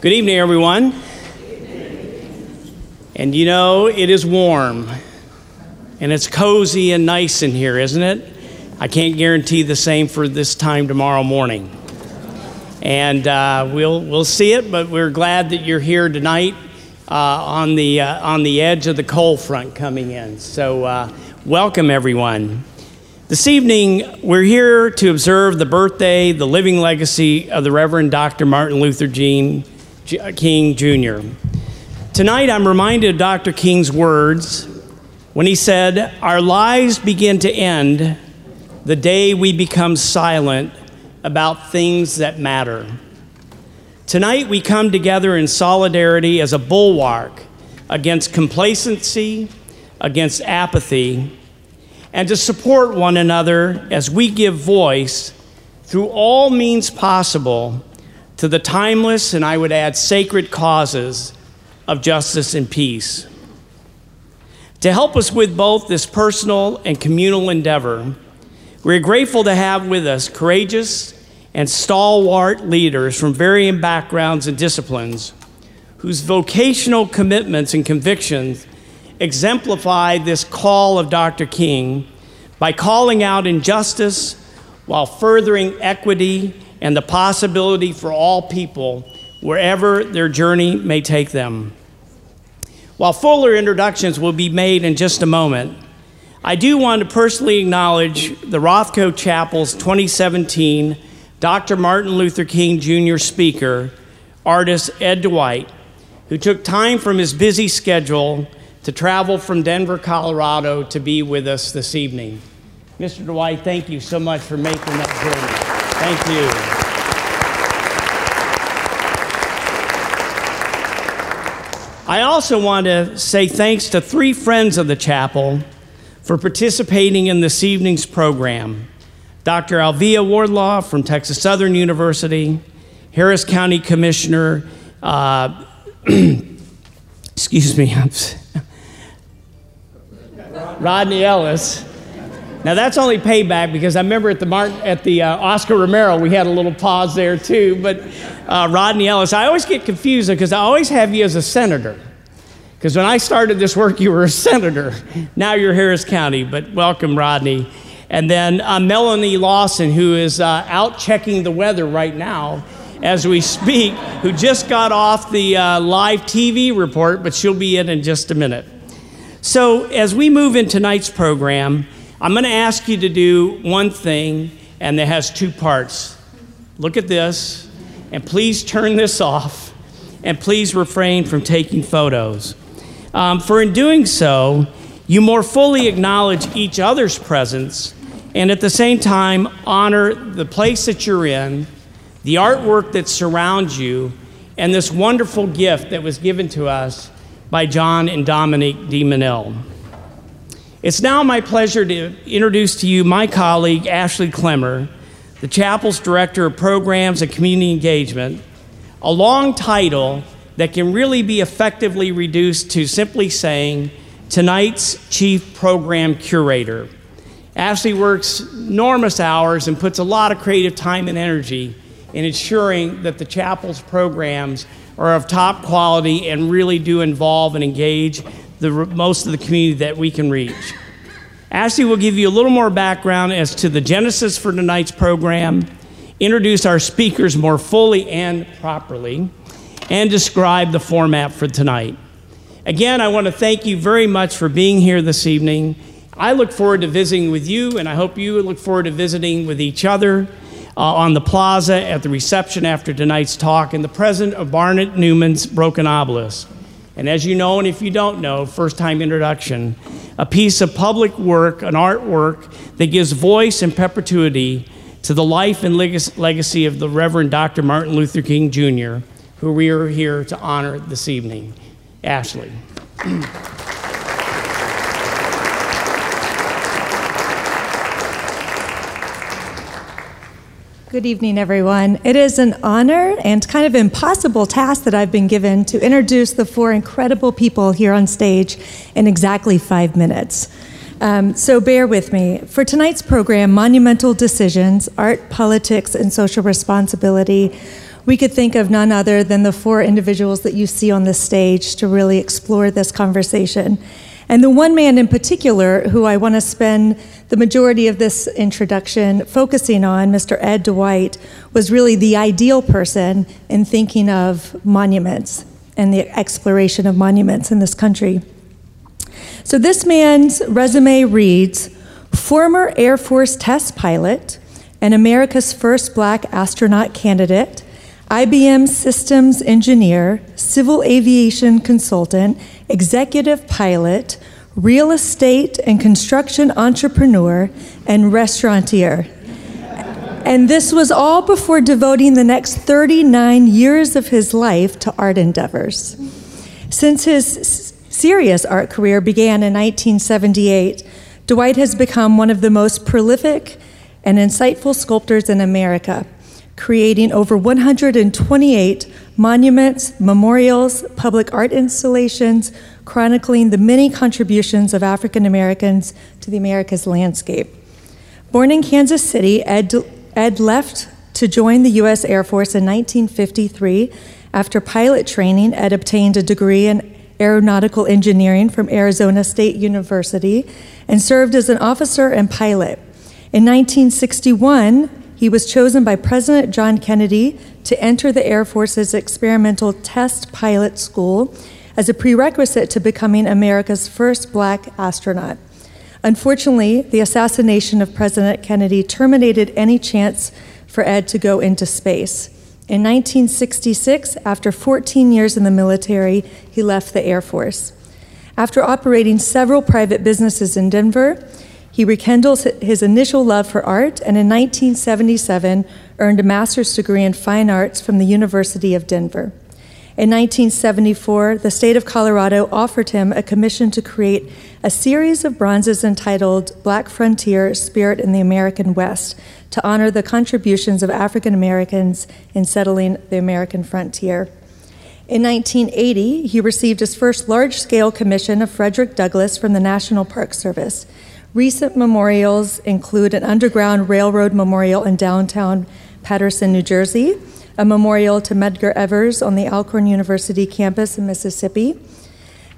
Good evening, everyone. And you know, it is warm and it's cozy and nice in here, isn't it? I can't guarantee the same for this time tomorrow morning. And uh, we'll, we'll see it, but we're glad that you're here tonight uh, on, the, uh, on the edge of the cold front coming in. So, uh, welcome, everyone. This evening, we're here to observe the birthday, the living legacy of the Reverend Dr. Martin Luther King Jr. Uh, Tonight, I'm reminded of Dr. King's words when he said, Our lives begin to end the day we become silent about things that matter. Tonight, we come together in solidarity as a bulwark against complacency, against apathy, and to support one another as we give voice through all means possible to the timeless and I would add sacred causes of justice and peace. To help us with both this personal and communal endeavor, we're grateful to have with us courageous and stalwart leaders from varying backgrounds and disciplines whose vocational commitments and convictions exemplify this call of Dr. King by calling out injustice while furthering equity and the possibility for all people wherever their journey may take them. While fuller introductions will be made in just a moment, I do want to personally acknowledge the Rothko Chapel's 2017 Dr. Martin Luther King Jr. speaker, artist Ed Dwight, who took time from his busy schedule to travel from Denver, Colorado to be with us this evening. Mr. Dwight, thank you so much for making that journey. Thank you. I also want to say thanks to three friends of the chapel for participating in this evening's program Dr. Alvia Wardlaw from Texas Southern University, Harris County Commissioner, uh, excuse me, Rodney Ellis. Now that's only payback because I remember at the Martin, at the uh, Oscar Romero we had a little pause there too. But uh, Rodney Ellis, I always get confused because I always have you as a senator. Because when I started this work, you were a senator. Now you're Harris County. But welcome, Rodney. And then uh, Melanie Lawson, who is uh, out checking the weather right now as we speak, who just got off the uh, live TV report, but she'll be in in just a minute. So, as we move in tonight's program, I'm going to ask you to do one thing, and it has two parts. Look at this, and please turn this off, and please refrain from taking photos. Um, for in doing so, you more fully acknowledge each other's presence and at the same time honor the place that you're in, the artwork that surrounds you, and this wonderful gift that was given to us by John and Dominique de Menil. It's now my pleasure to introduce to you my colleague, Ashley Clemmer, the chapel's Director of Programs and Community Engagement, a long title that can really be effectively reduced to simply saying, tonight's Chief Program Curator. Ashley works enormous hours and puts a lot of creative time and energy in ensuring that the chapel's programs are of top quality and really do involve and engage the most of the community that we can reach. Ashley will give you a little more background as to the genesis for tonight's program, introduce our speakers more fully and properly, and describe the format for tonight. Again, I want to thank you very much for being here this evening. I look forward to visiting with you, and I hope you look forward to visiting with each other uh, on the plaza at the reception after tonight's talk in the presence of Barnett Newman's Broken Obelisk. And as you know, and if you don't know, first time introduction, a piece of public work, an artwork that gives voice and perpetuity to the life and legacy of the Reverend Dr. Martin Luther King Jr., who we are here to honor this evening. Ashley. Good evening, everyone. It is an honor and kind of impossible task that I've been given to introduce the four incredible people here on stage in exactly five minutes. Um, so bear with me. For tonight's program, Monumental Decisions Art, Politics, and Social Responsibility, we could think of none other than the four individuals that you see on this stage to really explore this conversation. And the one man in particular who I want to spend the majority of this introduction focusing on, Mr. Ed Dwight, was really the ideal person in thinking of monuments and the exploration of monuments in this country. So, this man's resume reads former Air Force test pilot and America's first black astronaut candidate, IBM systems engineer, civil aviation consultant, executive pilot, real estate and construction entrepreneur, and restaurateur. And this was all before devoting the next 39 years of his life to art endeavors. Since his serious art career began in 1978, Dwight has become one of the most prolific and insightful sculptors in America creating over 128 monuments, memorials, public art installations, chronicling the many contributions of African Americans to the America's landscape. Born in Kansas City, Ed, Ed left to join the U.S. Air Force in 1953. After pilot training, Ed obtained a degree in aeronautical engineering from Arizona State University and served as an officer and pilot. In 1961, he was chosen by President John Kennedy to enter the Air Force's experimental test pilot school as a prerequisite to becoming America's first black astronaut. Unfortunately, the assassination of President Kennedy terminated any chance for Ed to go into space. In 1966, after 14 years in the military, he left the Air Force. After operating several private businesses in Denver, he rekindles his initial love for art and in 1977 earned a master's degree in fine arts from the University of Denver. In 1974, the state of Colorado offered him a commission to create a series of bronzes entitled Black Frontier Spirit in the American West to honor the contributions of African Americans in settling the American frontier. In 1980, he received his first large scale commission of Frederick Douglass from the National Park Service. Recent memorials include an Underground Railroad memorial in downtown Paterson, New Jersey, a memorial to Medgar Evers on the Alcorn University campus in Mississippi,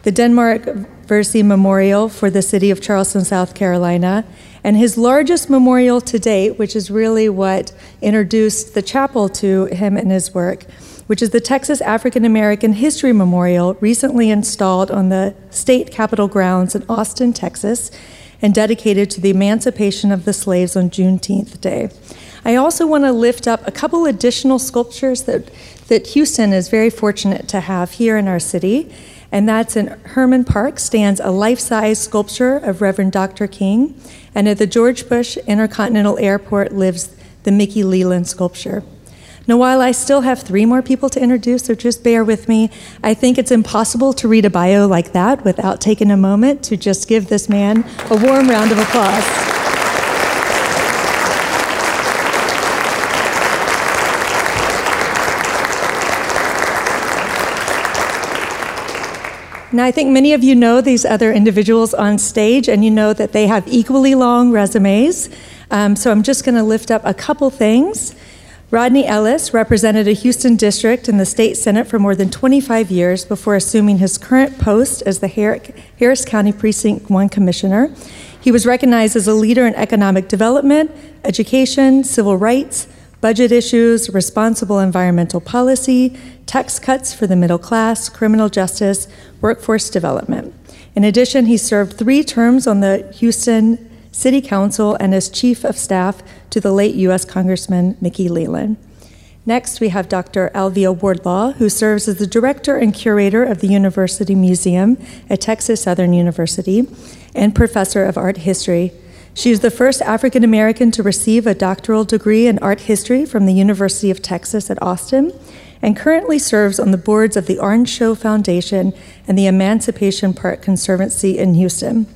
the Denmark Vesey Memorial for the city of Charleston, South Carolina, and his largest memorial to date, which is really what introduced the chapel to him and his work, which is the Texas African American History Memorial, recently installed on the state capitol grounds in Austin, Texas, and dedicated to the emancipation of the slaves on Juneteenth Day. I also want to lift up a couple additional sculptures that, that Houston is very fortunate to have here in our city. And that's in Hermann Park stands a life size sculpture of Reverend Dr. King. And at the George Bush Intercontinental Airport lives the Mickey Leland sculpture. Now, while I still have three more people to introduce, so just bear with me, I think it's impossible to read a bio like that without taking a moment to just give this man a warm round of applause. Now, I think many of you know these other individuals on stage, and you know that they have equally long resumes. Um, so I'm just going to lift up a couple things. Rodney Ellis represented a Houston district in the state Senate for more than 25 years before assuming his current post as the Harris County Precinct 1 Commissioner. He was recognized as a leader in economic development, education, civil rights, budget issues, responsible environmental policy, tax cuts for the middle class, criminal justice, workforce development. In addition, he served three terms on the Houston City Council and as Chief of Staff to the late U.S. Congressman Mickey Leland. Next, we have Dr. Alvia Wardlaw, who serves as the director and curator of the University Museum at Texas Southern University and professor of art history. She is the first African American to receive a doctoral degree in art history from the University of Texas at Austin and currently serves on the boards of the Orange Show Foundation and the Emancipation Park Conservancy in Houston.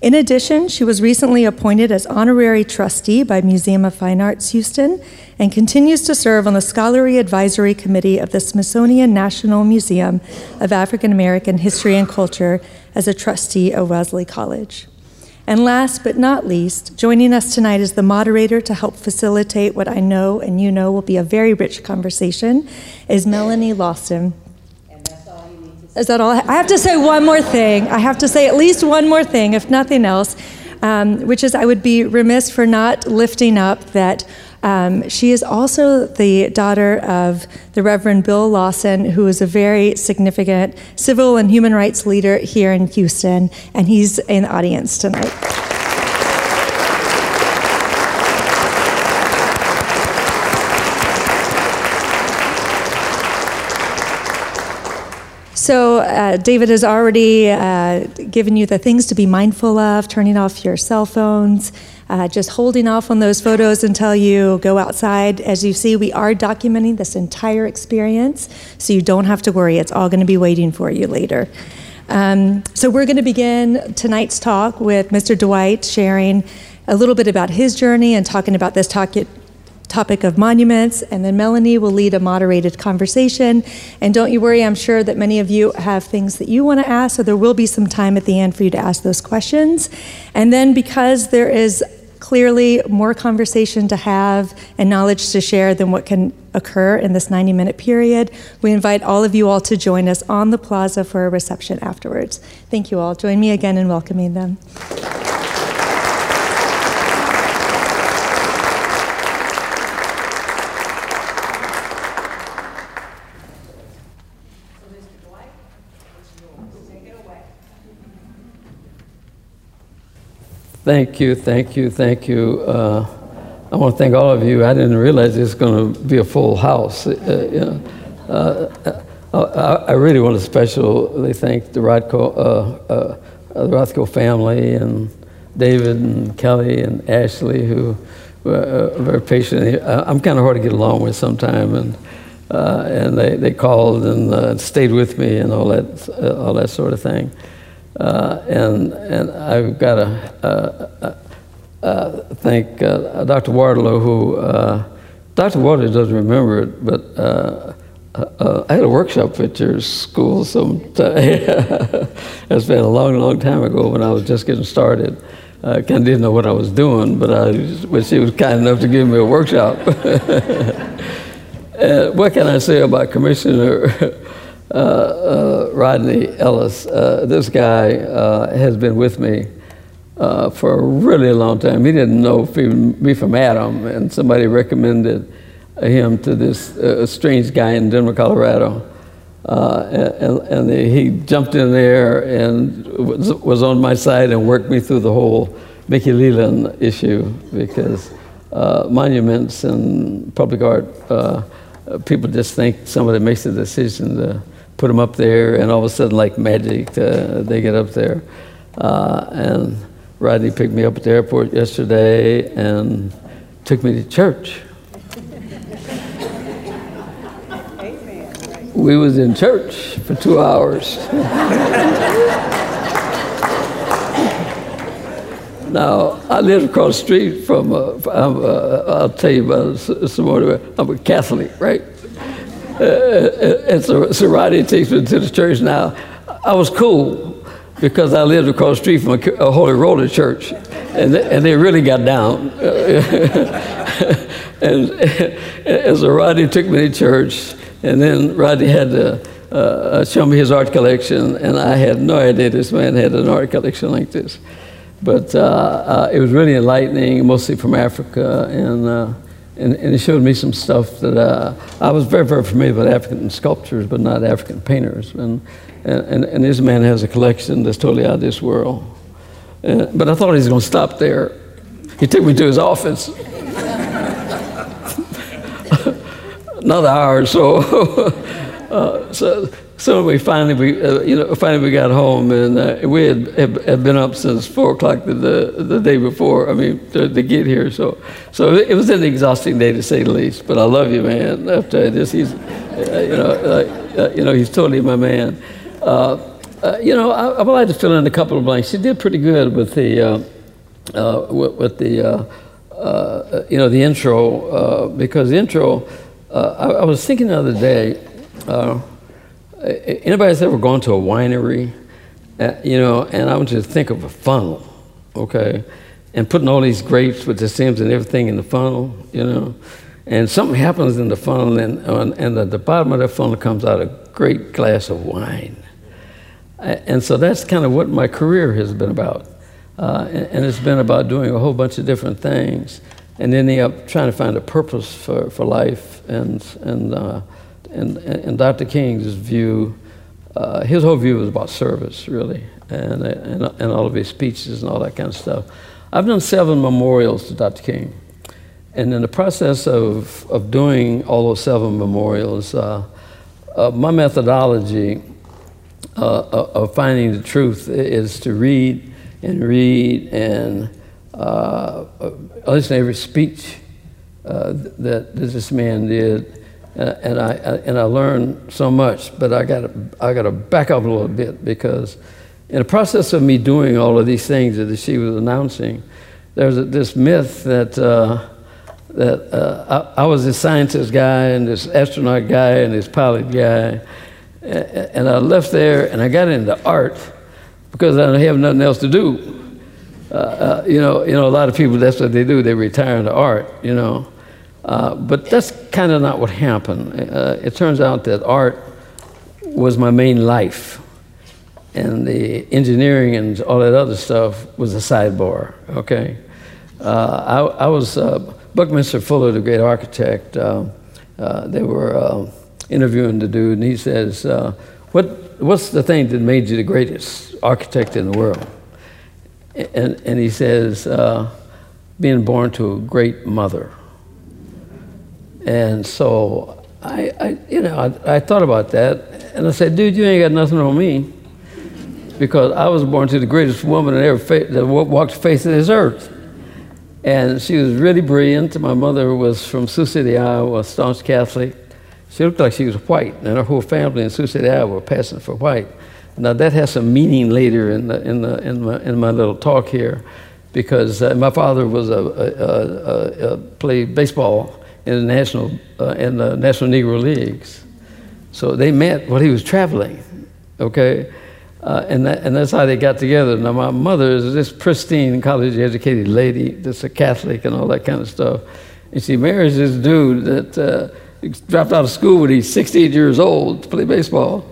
In addition, she was recently appointed as honorary trustee by Museum of Fine Arts Houston and continues to serve on the Scholarly Advisory Committee of the Smithsonian National Museum of African American History and Culture as a trustee of Wellesley College. And last but not least, joining us tonight as the moderator to help facilitate what I know and you know will be a very rich conversation is Melanie Lawson. Is that all? I have to say one more thing. I have to say at least one more thing, if nothing else, um, which is I would be remiss for not lifting up that um, she is also the daughter of the Reverend Bill Lawson, who is a very significant civil and human rights leader here in Houston, and he's in the audience tonight. So, uh, David has already uh, given you the things to be mindful of turning off your cell phones, uh, just holding off on those photos until you go outside. As you see, we are documenting this entire experience, so you don't have to worry. It's all going to be waiting for you later. Um, so, we're going to begin tonight's talk with Mr. Dwight sharing a little bit about his journey and talking about this talk, topic of monuments, and then Melanie will lead a moderated conversation. And don't you worry, I'm sure that many of you have things that you want to ask, so there will be some time at the end for you to ask those questions. And then, because there is clearly more conversation to have and knowledge to share than what can occur in this 90 minute period. We invite all of you all to join us on the plaza for a reception afterwards. Thank you all. Join me again in welcoming them. Thank you, thank you, thank you. Uh, I want to thank all of you. I didn't realize it's going to be a full house. Uh, you know, uh, uh I, I, really want to specially thank the Rothko, uh, uh, the Rothko family and David and Kelly and Ashley, who were very patient. I'm kind of hard to get along with sometimes, and and they, they called and stayed with me and all that all that sort of thing. Uh, and, and I've got to thank Dr. Wardlaw, who Dr. Wardlaw doesn't remember it, but uh, uh, I had a workshop picture school sometime. It's been a long, long time ago when I was just getting started. I kind of didn't know what I was doing, but, I, she was kind enough to give me a workshop. uh, what can I say about Commissioner uh, uh, Rodney Ellis. Uh, this guy has been with me for a really long time. He didn't know me from Adam, and somebody recommended him to this strange guy in Denver, Colorado. Uh, and, and, he jumped in there and was, was, on my side and worked me through the whole Mickey Leland issue because uh, monuments and public art, uh, people just think somebody makes a decision to put them up there, and all of a sudden, like magic, uh, they get up there. Uh, and Rodney picked me up at the airport yesterday and took me to church. we was in church for two hours. now, I live across the street from, uh, uh, I'll tell you about it some more. I'm a Catholic, right? Uh, and so, Rodney takes me to the church now. I was cool because I lived across the street from a, a Holy Roller church, and they, and they really got down. and, and so Rodney took me to church, and then Rodney had to uh, show me his art collection, and I had no idea this man had an art collection like this. But uh, uh, it was really enlightening, mostly from Africa, and uh, and, and, he showed me some stuff that uh, I was very, very familiar with African sculptures, but not African painters. And, and, and this man has a collection that's totally out of this world. Uh, but I thought he was going to stop there. He took me to his office. Another hour or so. uh, so so we finally, we, uh, you know, finally we got home, and uh, we had, had, been up since four o'clock the, the, the day before. I mean, to, to, get here. So, so it was an exhausting day to say the least. But I love you, man. After this, he's, uh, you know, uh, you know, he's totally my man. Uh, uh, you know, I, I, would like to fill in a couple of blanks. She did pretty good with the, with, with, the, you know, the intro because the intro. I, I, was thinking the other day anybody has ever gone to a winery, uh, you know, and I want you to think of a funnel, okay, and putting all these grapes with the stems and everything in the funnel, you know, and something happens in the funnel, and, and at the bottom of that funnel comes out a great glass of wine. And so that's kind of what my career has been about. Uh, and, and, it's been about doing a whole bunch of different things and ending up trying to find a purpose for, for life. And, and, uh, and, and Dr. King's view, uh, his whole view was about service, really, and, and, and all of his speeches and all that kind of stuff. I've done seven memorials to Dr. King. And in the process of, of doing all those seven memorials, uh, uh, my methodology uh, uh, of finding the truth is to read and read and uh, listen to every speech uh, that this man did. Uh, and I, and I learned so much, but I got I got to back up a little bit because in the process of me doing all of these things that she was announcing, there's this myth that uh, that uh, I, I, was this scientist guy and this astronaut guy and this pilot guy, and I left there and I got into art because I have nothing else to do. Uh, uh, you know, you know, a lot of people that's what they do. They retire into art. You know, uh, but that's kind of not what happened. Uh, it turns out that art was my main life, and the engineering and all that other stuff was a sidebar. Okay, uh, I, I, was uh, Buckminster Fuller, the great architect. they were interviewing the dude, and he says, uh, what, What's the thing that made you the greatest architect in the world? And, and he says, uh, Being born to a great mother. And so I, I you know, I, I, thought about that, and I said, Dude, you ain't got nothing on me. Because I was born to the greatest woman that ever fa- that walked the face of this earth. And she was really brilliant. My mother was from Sioux City, Iowa, staunch Catholic. She looked like she was white, and her whole family in Sioux City, Iowa, were passing for white. Now that has some meaning later in the in the in my in my little talk here, because uh, my father was a, a, a, a, played baseball in the national uh, in the National Negro Leagues, so they met while he was traveling, okay, uh, and that, and that's how they got together. Now my mother is this pristine college educated lady, that's a Catholic and all that kind of stuff, and she marries this dude that uh, dropped out of school when he's 68 years old to play baseball.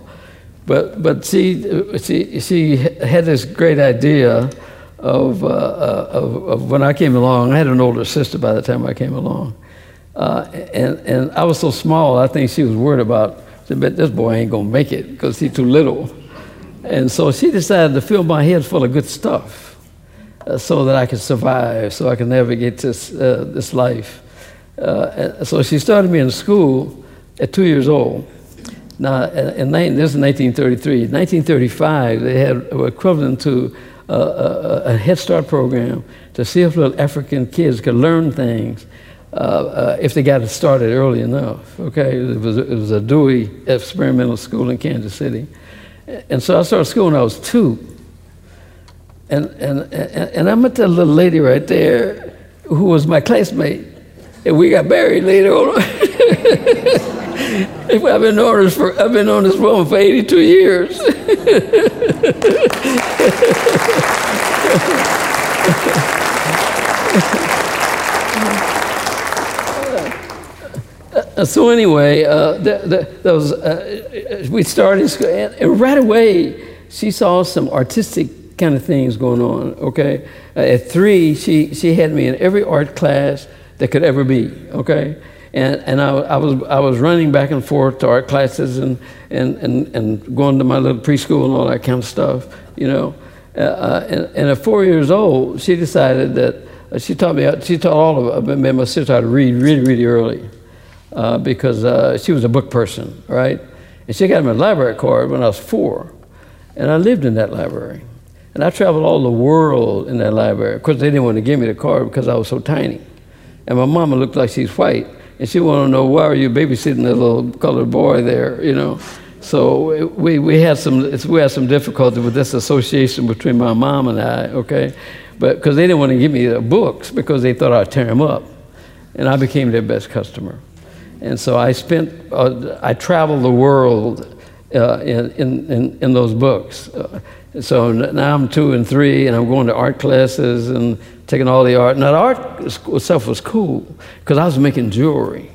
But, but she, she, she had this great idea of, uh, uh, of, of, when I came along. I had an older sister by the time I came along. Uh, and, and I was so small, I think she was worried about, but this boy ain't going to make it because he's too little. And so she decided to fill my head full of good stuff uh, so that I could survive, so I could navigate this, uh, this life. Uh, so she started me in school at two years old. Now, in, this is 1933. 1935, they had equivalent to a, a, a, Head Start program to see if little African kids could learn things uh, uh, Uh, uh, if they got it started early enough. Okay, it was, it was a Dewey experimental school in Kansas City. And so I started school when I was two. And, and, and, and I met that little lady right there who was my classmate and we got married later on. I've been on this for I've been on this woman for 82 years. so anyway, uh, those, uh, we started, and right away she saw some artistic kind of things going on. Okay, uh, at three, she she had me in every art class that could ever be, okay? And, and I, I, was, I was running back and forth to art classes and, and, and, and going to my little preschool and all that kind of stuff, you know. Uh, uh and, and, at four years old, she decided that uh, she taught me, she taught all of me, my sister how to read really, really early uh, because uh, she was a book person, right? And she got me a library card when I was four. And I lived in that library. And I traveled all the world in that library. Of course, they didn't want to give me the card because I was so tiny. And my mama looked like she's white. And she wanted to know, why are you babysitting that little colored boy there, you know? So we, we, had some, we had some difficulty with this association between my mom and I, okay? But because they didn't want to give me the books because they thought I'd tear them up. And I became their best customer. And so I spent, uh, I traveled the world uh, in, in, in, those books. Uh, so now I'm two and three, and I'm going to art classes and taking all the art. Now, the art itself was cool because I was making jewelry.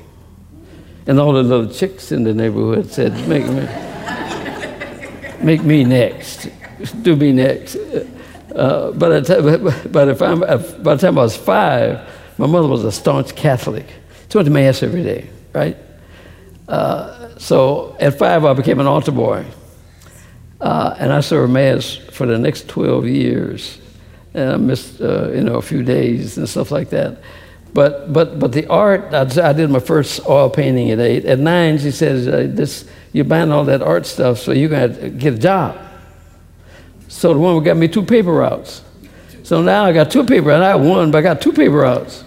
And all the little chicks in the neighborhood said, Make me, make me next. Do me next. Uh, by, the time, by the time I was five, my mother was a staunch Catholic. She went to Mass every day, right? Uh, so at five, I became an altar boy. Uh, and I served Mass for the next 12 years. And I missed, uh, you know, a few days and stuff like that. But, but, but the art, I, I did my first oil painting at eight. At nine, she says, uh, this, you're buying all that art stuff, so you're going to get a job. So the woman got me two paper routes. So now I got two paper, and I one, but I got two paper routes.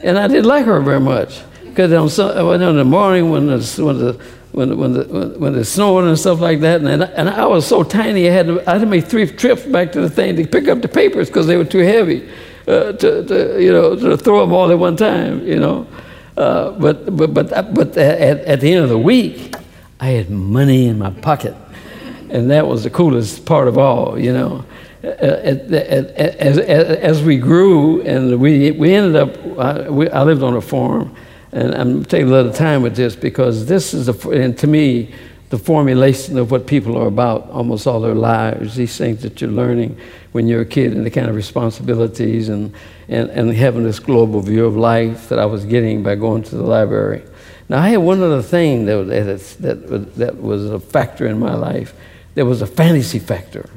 And I didn't like her very much. Because on, in the morning when the, when the when, when, the, when it's snowing and stuff like that. And, and I was so tiny, I had, to, I had to make three trips back to the thing to pick up the papers because they were too heavy uh, to, to, you know, to throw them all at one time, you know. Uh, but but, but, but at, at the end of the week, I had money in my pocket. And that was the coolest part of all, you know. Uh, as, as, as we grew and we, we ended up, I, we, I lived on a farm and I'm taking a little time with this because this is, a, and to me, the formulation of what people are about almost all their lives. These things that you're learning when you're a kid and the kind of responsibilities and, and, and having this global view of life that I was getting by going to the library. Now, I had one other thing that, was, that, that was a factor in my life. There was a fantasy factor.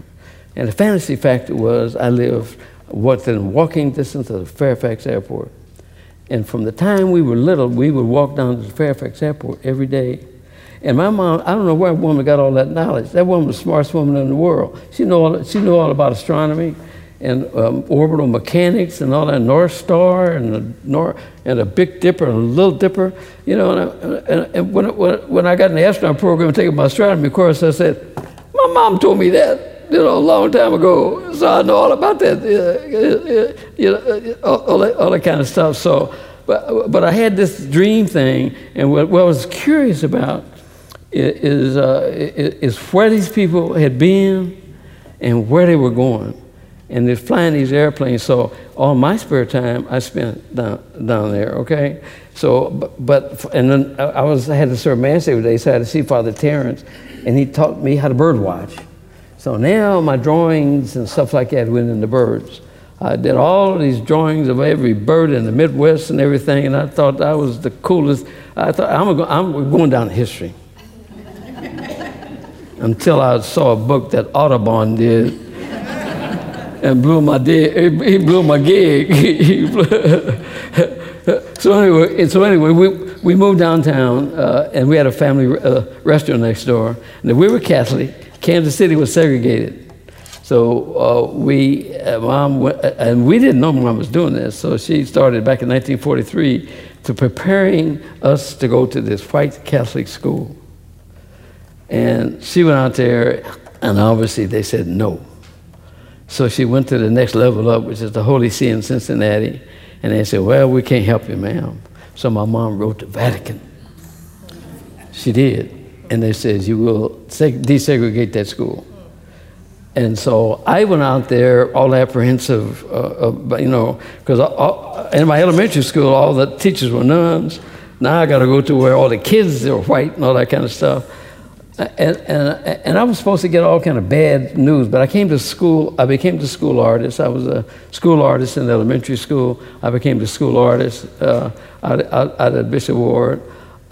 And the fantasy factor was I lived within walking distance of the Fairfax Airport. And from the time we were little, we would walk down to the Fairfax Airport every day. And my mom, I don't know where a woman got all that knowledge. That woman was the smartest woman in the world. She knew all, she knew all about astronomy and um, orbital mechanics and all that North Star and the North, and a Big Dipper and a Little Dipper. You know, and, I, and, and when, when, when I got in the astronaut program and taking my astronomy course, I said, my mom told me that you know, a long time ago. So I know all about that, you know, all, that, all that kind of stuff. So, but, but I had this dream thing, and what, what I was curious about is, uh, is where these people had been and where they were going. And they're flying these airplanes. So all my spare time I spent down, down there, okay? So, but, but and then I was I had to serve mass every day, so I had to see Father Terrence, and he taught me how to bird watch. So now my drawings and stuff like that went into birds. I did all these drawings of every bird in the Midwest and everything, and I thought I was the coolest. I thought I'm, I'm going down history. Until I saw a book that Audubon did and blew my. He blew my gig. so anyway, so anyway, we, we moved downtown, uh, and we had a family uh, restaurant next door. And we were Catholic, Kansas City was segregated. So uh, we, uh, mom, went, and we didn't know mom was doing this. So she started back in 1943 to preparing us to go to this white Catholic school. And she went out there, and obviously they said no. So she went to the next level up, which is the Holy See in Cincinnati. And they said, Well, we can't help you, ma'am. So my mom wrote to Vatican. She did and they says you will desegregate that school. And so I went out there all apprehensive, uh, uh, you know, because in my elementary school, all the teachers were nuns. Now I got to go to where all the kids are white and all that kind of stuff. And, and, and I was supposed to get all kind of bad news, but I came to school, I became the school artist. I was a school artist in elementary school. I became the school artist uh, out, out, out Bishop Ward.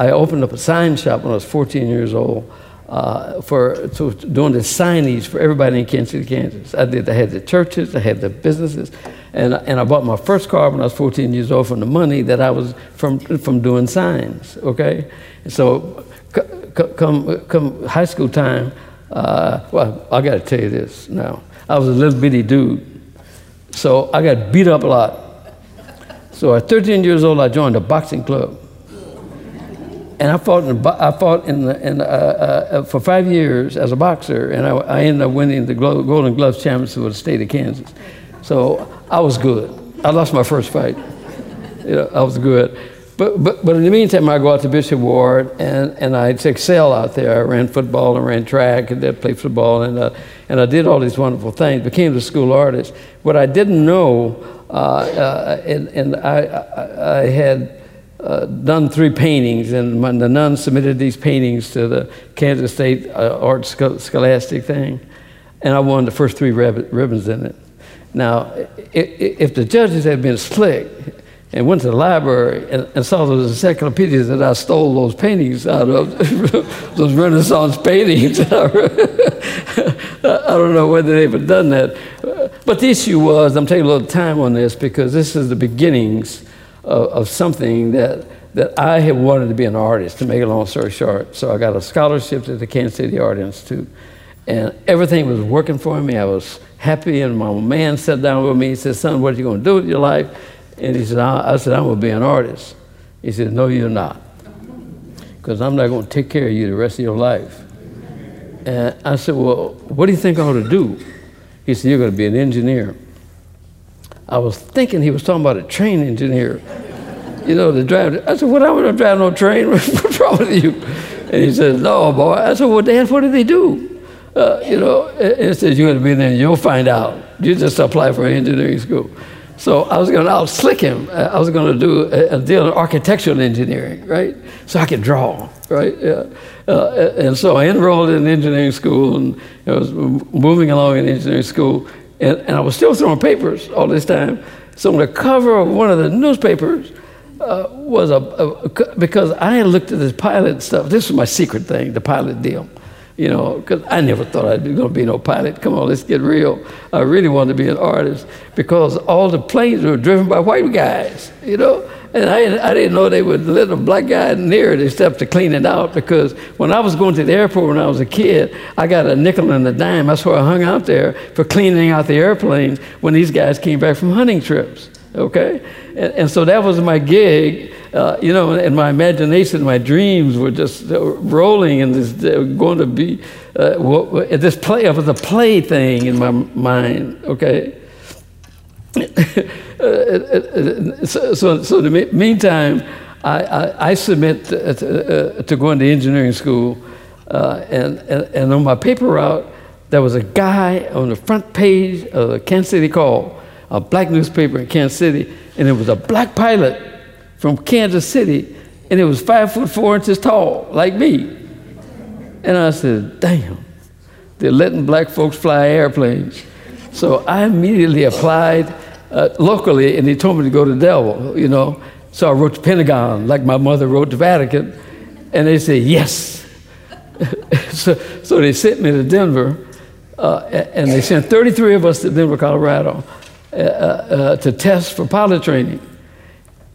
I opened up a sign shop when I was 14 years old uh, for doing the signage for everybody in Kansas City, Kansas. I did. I had the churches, I had the businesses, and and I bought my first car when I was 14 years old from the money that I was from from doing signs. Okay, so come come high school time. Uh, well, I got to tell you this now. I was a little bitty dude, so I got beat up a lot. So at 13 years old, I joined a boxing club and I fought in, I fought in, the, in uh, uh, for five years as a boxer, and I, I ended up winning the Golden Gloves Championship with the state of Kansas. So I was good. I lost my first fight. You know, I was good. But but, but, in the meantime, I go out to Bishop Ward and, and I excel out there. I ran football and ran track and did play football and, uh, and I did all these wonderful things, became the school artist. What I didn't know, uh, uh, and, and I, I, I had uh, done three paintings, and when the nuns submitted these paintings to the Kansas State uh, Art Scholastic thing, and I won the first three ribbons in it. Now, if the judges had been slick and went to the library and, and saw those encyclopedias that I stole those paintings out of, those Renaissance paintings, I don't know whether they ever done that. But the issue was, I'm taking a little time on this because this is the beginnings of, of something that, that I had wanted to be an artist, to make a long story short. So I got a scholarship to the Kansas City Art Institute. And everything was working for me. I was happy. And my man sat down with me. He said, Son, what are you going to do with your life? And he said, I, I said, I'm going to be an artist. He said, No, you're not. Because I'm not going to take care of you the rest of your life. And I said, Well, what do you think I ought to do? He said, You're going to be an engineer. I was thinking he was talking about a train engineer. You know, the driver. I said, What, going to drive no train? What's wrong with you? And he says, No, boy. I said, Well, Dad, what do they do? Uh, you know, he says you're going to be there and you'll find out. You just apply for engineering school. So I was going to out slick him. I was going to do a, a, deal in architectural engineering, right? So I could draw, right? Yeah. Uh, and so I enrolled in engineering school and I was moving along in engineering school. And, and I was still throwing papers all this time. So on the cover of one of the newspapers uh, was a, a, because I had looked at this pilot stuff. This was my secret thing, the pilot deal you know, because I never thought I'd be going to be no pilot. Come on, let's get real. I really wanted to be an artist because all the planes were driven by white guys, you know. And I, I didn't know they would let a black guy near it except to clean it out because when I was going to the airport when I was a kid, I got a nickel and a dime. That's where I hung out there for cleaning out the airplanes when these guys came back from hunting trips, okay? And, and so that was my gig uh, you know, and my imagination, my dreams were just uh, rolling and this going to be uh, this play. It was a play thing in my mind. Okay. so, so, so, the meantime, I, I, I submit to, to, uh, to, go into engineering school, uh, and, and, and on my paper route, there was a guy on the front page of the Kansas City Call, a black newspaper in Kansas City, and it was a black pilot from Kansas City, and it was five foot four inches tall, like me. And I said, damn, they're letting black folks fly airplanes. So I immediately applied uh, locally, and he told me to go to Delville, you know. So I wrote to Pentagon, like my mother wrote to Vatican, and they said, yes. so, so they sent me to Denver, uh, and they sent 33 of us to Denver, Colorado, uh, uh, uh to test for pilot training.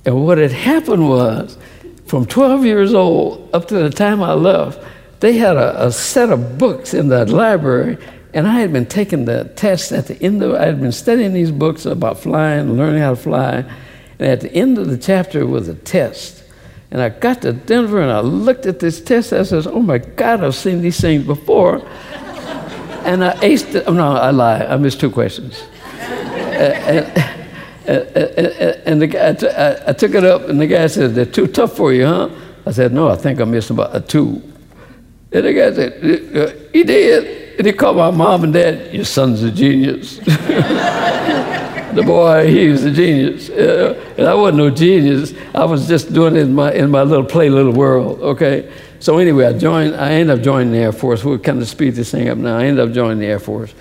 And what had happened was, from 12 years old up to the time I left, they had a, a set of books in that library, and I had been taking the test at the end of I had been studying these books about flying, learning how to fly, and at the end of the chapter was a test. And I got to Denver and I looked at this test. I says, "Oh my God, I've seen these things before." and I aced it. Oh, no, I lie. I missed two questions. and, uh, uh, uh, and the guy, I, took it up, and the guy said, They're too tough for you, huh? I said, No, I think I missed about a two. And the guy said, uh, He did. And he called my mom and dad, Your son's a genius. the boy, he was a genius. Uh, and I wasn't no genius. I was just doing it in my, in my little play little world, okay? So anyway, I joined, I ended up joining the Air Force. We'll kind of speed this thing up now. I ended up joining the Air Force.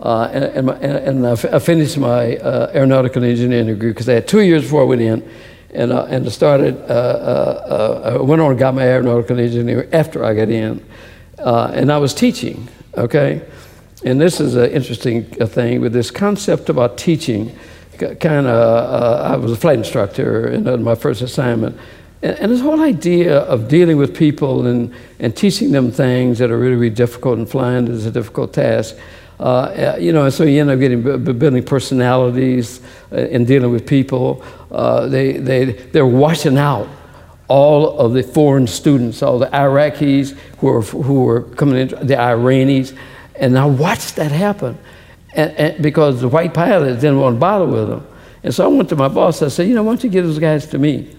Uh, and, and, my, and, I finished my uh, aeronautical engineering degree because I had two years before I went in. And, uh, and I started, uh, uh, I went on and got my aeronautical engineering after I got in. Uh, and I was teaching, okay? And this is an interesting thing with this concept about teaching. Kind of, I was a flight instructor in my first assignment. And, and this whole idea of dealing with people and, and teaching them things that are really, really difficult, and flying is a difficult task. Uh, you know, so you end up getting building personalities and uh, dealing with people. Uh, they, they, they're washing out all of the foreign students, all the Iraqis who were, who were coming in, the Iranians. And I watched that happen and, and because the white pilots didn't want to bother with them. And so I went to my boss. I said, you know, why don't you give those guys to me?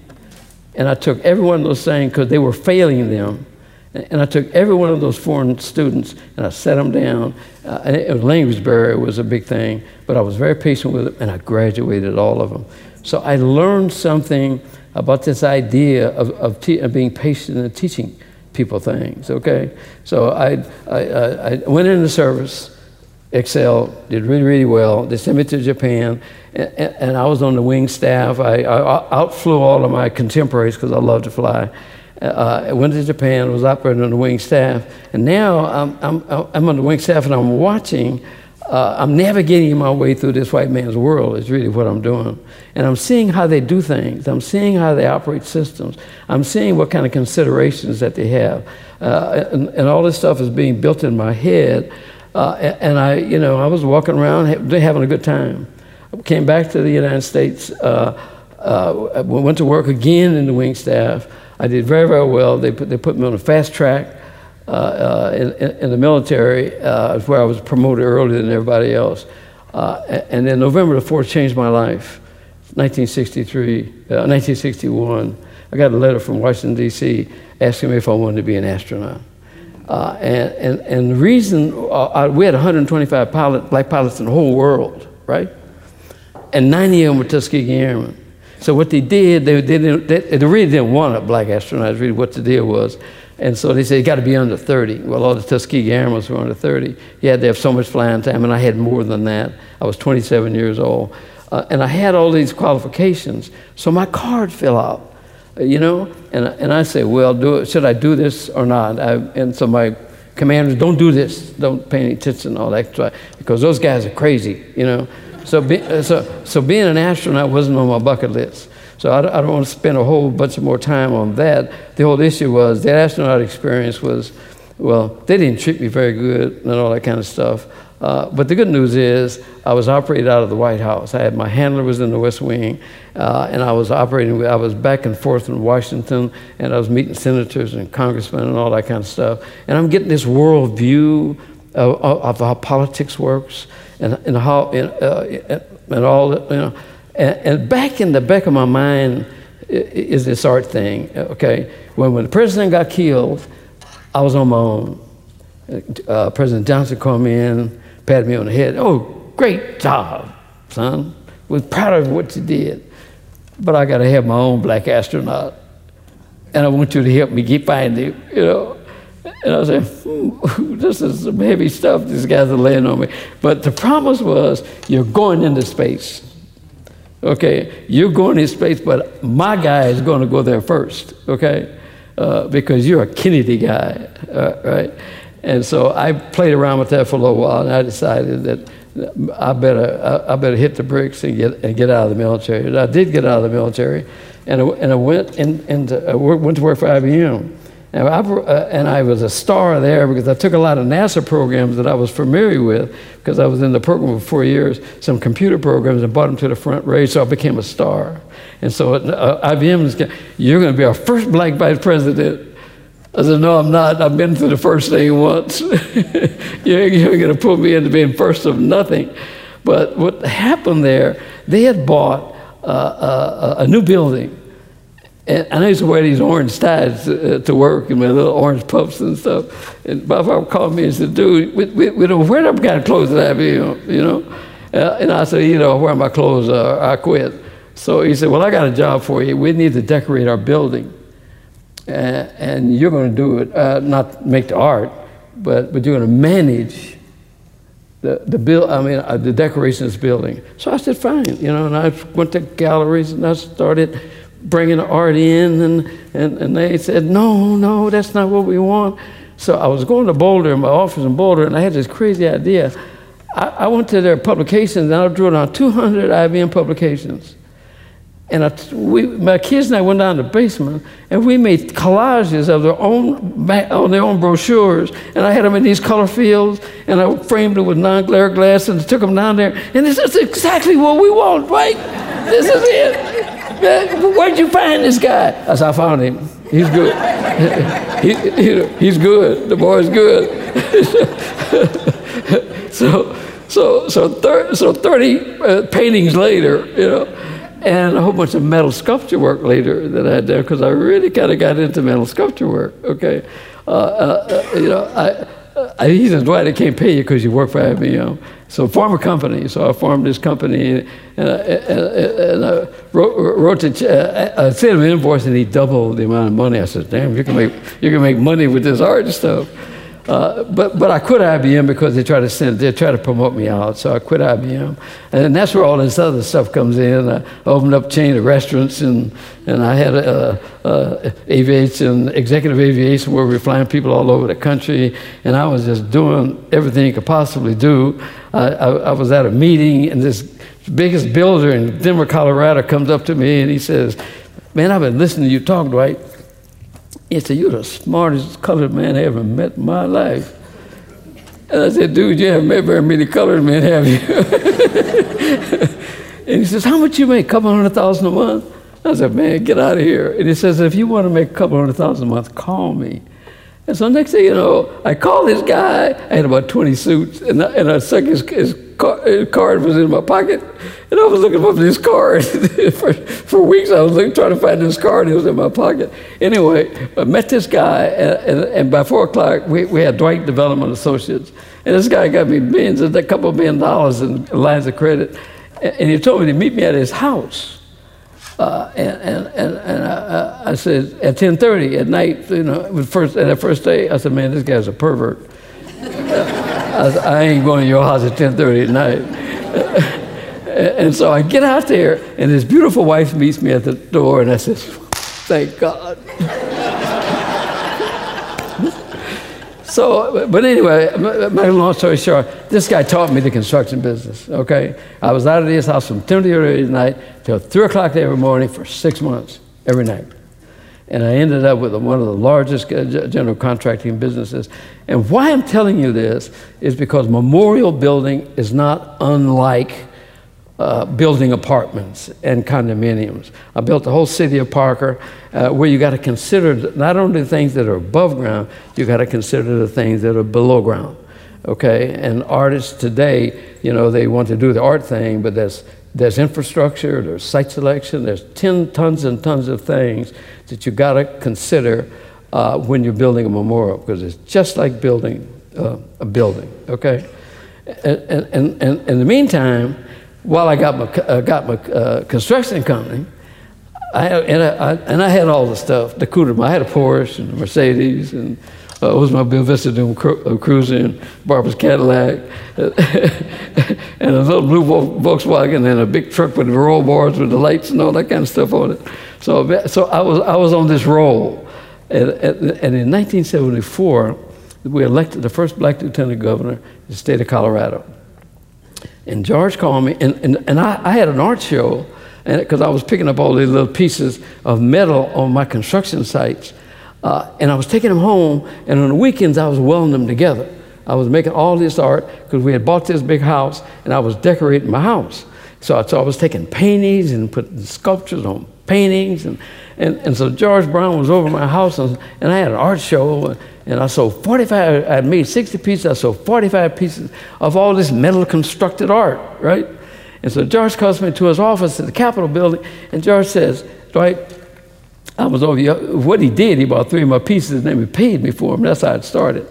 And I took every one of those things because they were failing them. And I took every one of those foreign students and I set them down. Uh, and it, language barrier was a big thing, but I was very patient with them and I graduated all of them. So I learned something about this idea of, of, of being patient and teaching people things, okay? So I, I, I went into service, Excel, did really, really well. They sent me to Japan, and, and I was on the wing staff. I, I outflew all of my contemporaries because I love to fly. Uh, I went to Japan, was operating on the wing staff, and now I'm, I'm, I'm on the wing staff and I'm watching, uh, I'm navigating my way through this white man's world, is really what I'm doing. And I'm seeing how they do things, I'm seeing how they operate systems, I'm seeing what kind of considerations that they have. Uh, and, and, all this stuff is being built in my head. Uh, and I, you know, I was walking around having a good time. I came back to the United States, uh, uh, went to work again in the wing staff. I did very, very well. They put, they put me on a fast track in, in, the military, uh, where I was promoted earlier than everybody else. Uh, and then November the 4th changed my life. 1963, 1961. Uh, I got a letter from Washington, D.C. asking me if I wanted to be an astronaut. Uh, and, and, and the reason, we had 125 pilot, black pilots in the whole world, right? And 90 of them were Tuskegee Airmen. So what they did, they, they, didn't, they, they really didn't want a black astronaut, really what the deal was. And so they said, you got to be under 30. Well, all the Tuskegee Airmen were under 30. You had to have so much flying time, and I had more than that. I was 27 years old. Uh, and I had all these qualifications. So my card fell out, you know? And, and I said, well, do it. should I do this or not? I, and so my commanders, don't do this. Don't pay any attention all that, because those guys are crazy, you know? So, be, uh, so, so being an astronaut wasn't on my bucket list. So I, I don't want to spend a whole bunch of more time on that. The whole issue was that astronaut experience was, well, they didn't treat me very good and all that kind of stuff. Uh, but the good news is I was operated out of the White House. I had my handler was in the West Wing, uh, and I was operating. I was back and forth in Washington, and I was meeting senators and congressmen and all that kind of stuff. And I'm getting this world view of, of how politics works and, and how and, uh, and all you know. And, and, back in the back of my mind is this art thing. Okay, when when the president got killed, I was on my own. Uh, president Johnson called me in, patted me on the head. Oh, great job, son. Was proud of what you did, but I got to have my own black astronaut, and I want you to help me get find him. You know. And I like, hmm, this is some heavy stuff these guys are laying on me. But the promise was, you're going into space. Okay, you're going into space, but my guy is going to go there first, okay? Uh, because you're a Kennedy guy, uh, right? And so I played around with that for a little while, and I decided that I better, I, I better hit the bricks and get, and get out of the military. And I did get out of the military, and I, and I went, in, into, I went to work for IBM. And I, uh, and I was a star there because I took a lot of NASA programs that I was familiar with because I was in the program for four years, some computer programs, and brought them to the front range, so I became a star. And so uh, IBM is, you're going to be our first black vice president. I said, no, I'm not. I've been through the first thing once. you're, you're going to put me into being first of nothing. But what happened there, they had bought uh, uh a, a new building and I used to wear these orange ties uh, to work and my little orange puffs and stuff. And Bob Harper called me and said, dude, we, we, we don't wear them kind of clothes that I you, you know. Uh, and I said, you know, where my clothes I quit. So he said, well, I got a job for you. We need to decorate our building. Uh, and you're going to do it, not make the art, but, but you're going to manage the, the bill, I mean, the decorations building. So I said, fine, you know, and I went to galleries and I started bringing the art in, and, and, and they said, no, no, that's not what we want. So I was going to Boulder, in my office in Boulder, and I had this crazy idea. I, I went to their publications, and I drew down 200 IBM publications. And I, we, my kids and I went down to the basement, and we made collages of their own on their own brochures. And I had them in these color fields, and I framed them with non-glare glass, and took them down there. And this is exactly what we want, right? This is it. Where'd you find this guy? I said, I found him. He's good. he, he, he's good. The boy's good. so, so, so, thir- so 30 uh, paintings later, you know, and a whole bunch of metal sculpture work later that I did because I really kind of got into metal sculpture work. Okay, uh, uh, uh you know, I, I, he says, Dwight, I can't pay you because you work for IBM. So form a company. So I formed this company, and, I, and I wrote, wrote uh, the, I sent him an invoice, and he doubled the amount of money. I said, "Damn, you can make you can make money with this art stuff." Uh, but, but I quit IBM because they try to send, they try to promote me out. So I quit IBM. And that's where all this other stuff comes in. I opened up a chain of restaurants and, and I had a, a, a aviation, executive aviation where we were flying people all over the country. And I was just doing everything you could possibly do. I, I, I was at a meeting and this biggest builder in Denver, Colorado comes up to me and he says, man, I've been listening to you talk, Dwight. He said, You're the smartest colored man I ever met in my life. And I said, Dude, you haven't met very many colored men, have you? and he says, How much you make? A couple hundred thousand a month? I said, Man, get out of here. And he says, If you want to make a couple hundred thousand a month, call me. And so next thing you know, I called this guy. I had about 20 suits, and I, and I stuck his, his, his, card was in my pocket, and I was looking for this card. for, for weeks, I was looking, trying to find this card. It was in my pocket. Anyway, I met this guy, and, and, and by 4 o'clock, we, we had Dwight Development Associates. And this guy got me millions, a couple of million dollars in lines of credit. And he told me to meet me at his house. Uh, and and, and, and I, I, said, at 10.30 at night, you know, first, that first day, I said, man, this guy's a pervert. I, said, I ain't going to your house at 10.30 at night. and so I get out there, and his beautiful wife meets me at the door, and I says, thank God. So, but anyway, my long story short, this guy taught me the construction business, okay? I was out of his house from 10 to night till 3 o'clock every morning for six months, every night. And I ended up with one of the largest uh, general contracting businesses. And why I'm telling you this is because Memorial Building is not unlike uh, building apartments and condominiums. I built the whole city of Parker, uh, where you got to consider not only the things that are above ground, you got to consider the things that are below ground. Okay, and artists today, you know, they want to do the art thing, but there's there's infrastructure, there's site selection, there's 10 tons and tons of things that you got to consider uh, when you're building a memorial, because it's just like building uh, a building. Okay, and, and, and in the meantime while I got my, uh, got my uh, construction company, I, and, I, and I had all the stuff, the Cuda. I had a Porsche and a Mercedes, and uh, it was my Bill Vista doing cru- cruising, and Barbara's Cadillac, and a little blue Volkswagen, and a big truck with roll bars with the lights and all that kind of stuff on it. So, so I, was, I was on this roll. And, and, and in 1974, we elected the first black lieutenant governor in the state of Colorado. And George called me, and, and, and I, I had an art show because I was picking up all these little pieces of metal on my construction sites. Uh, and I was taking them home, and on the weekends I was welding them together. I was making all this art because we had bought this big house, and I was decorating my house. So, so I was taking paintings and putting sculptures on paintings, and, and, and so George Brown was over my house, and, and I had an art show, and I sold 45, I made 60 pieces, I sold 45 pieces of all this metal constructed art, right? And so George calls me to his office at the Capitol building, and George says, Dwight, I was over here. What he did, he bought three of my pieces and then he paid me for them. That's how it started.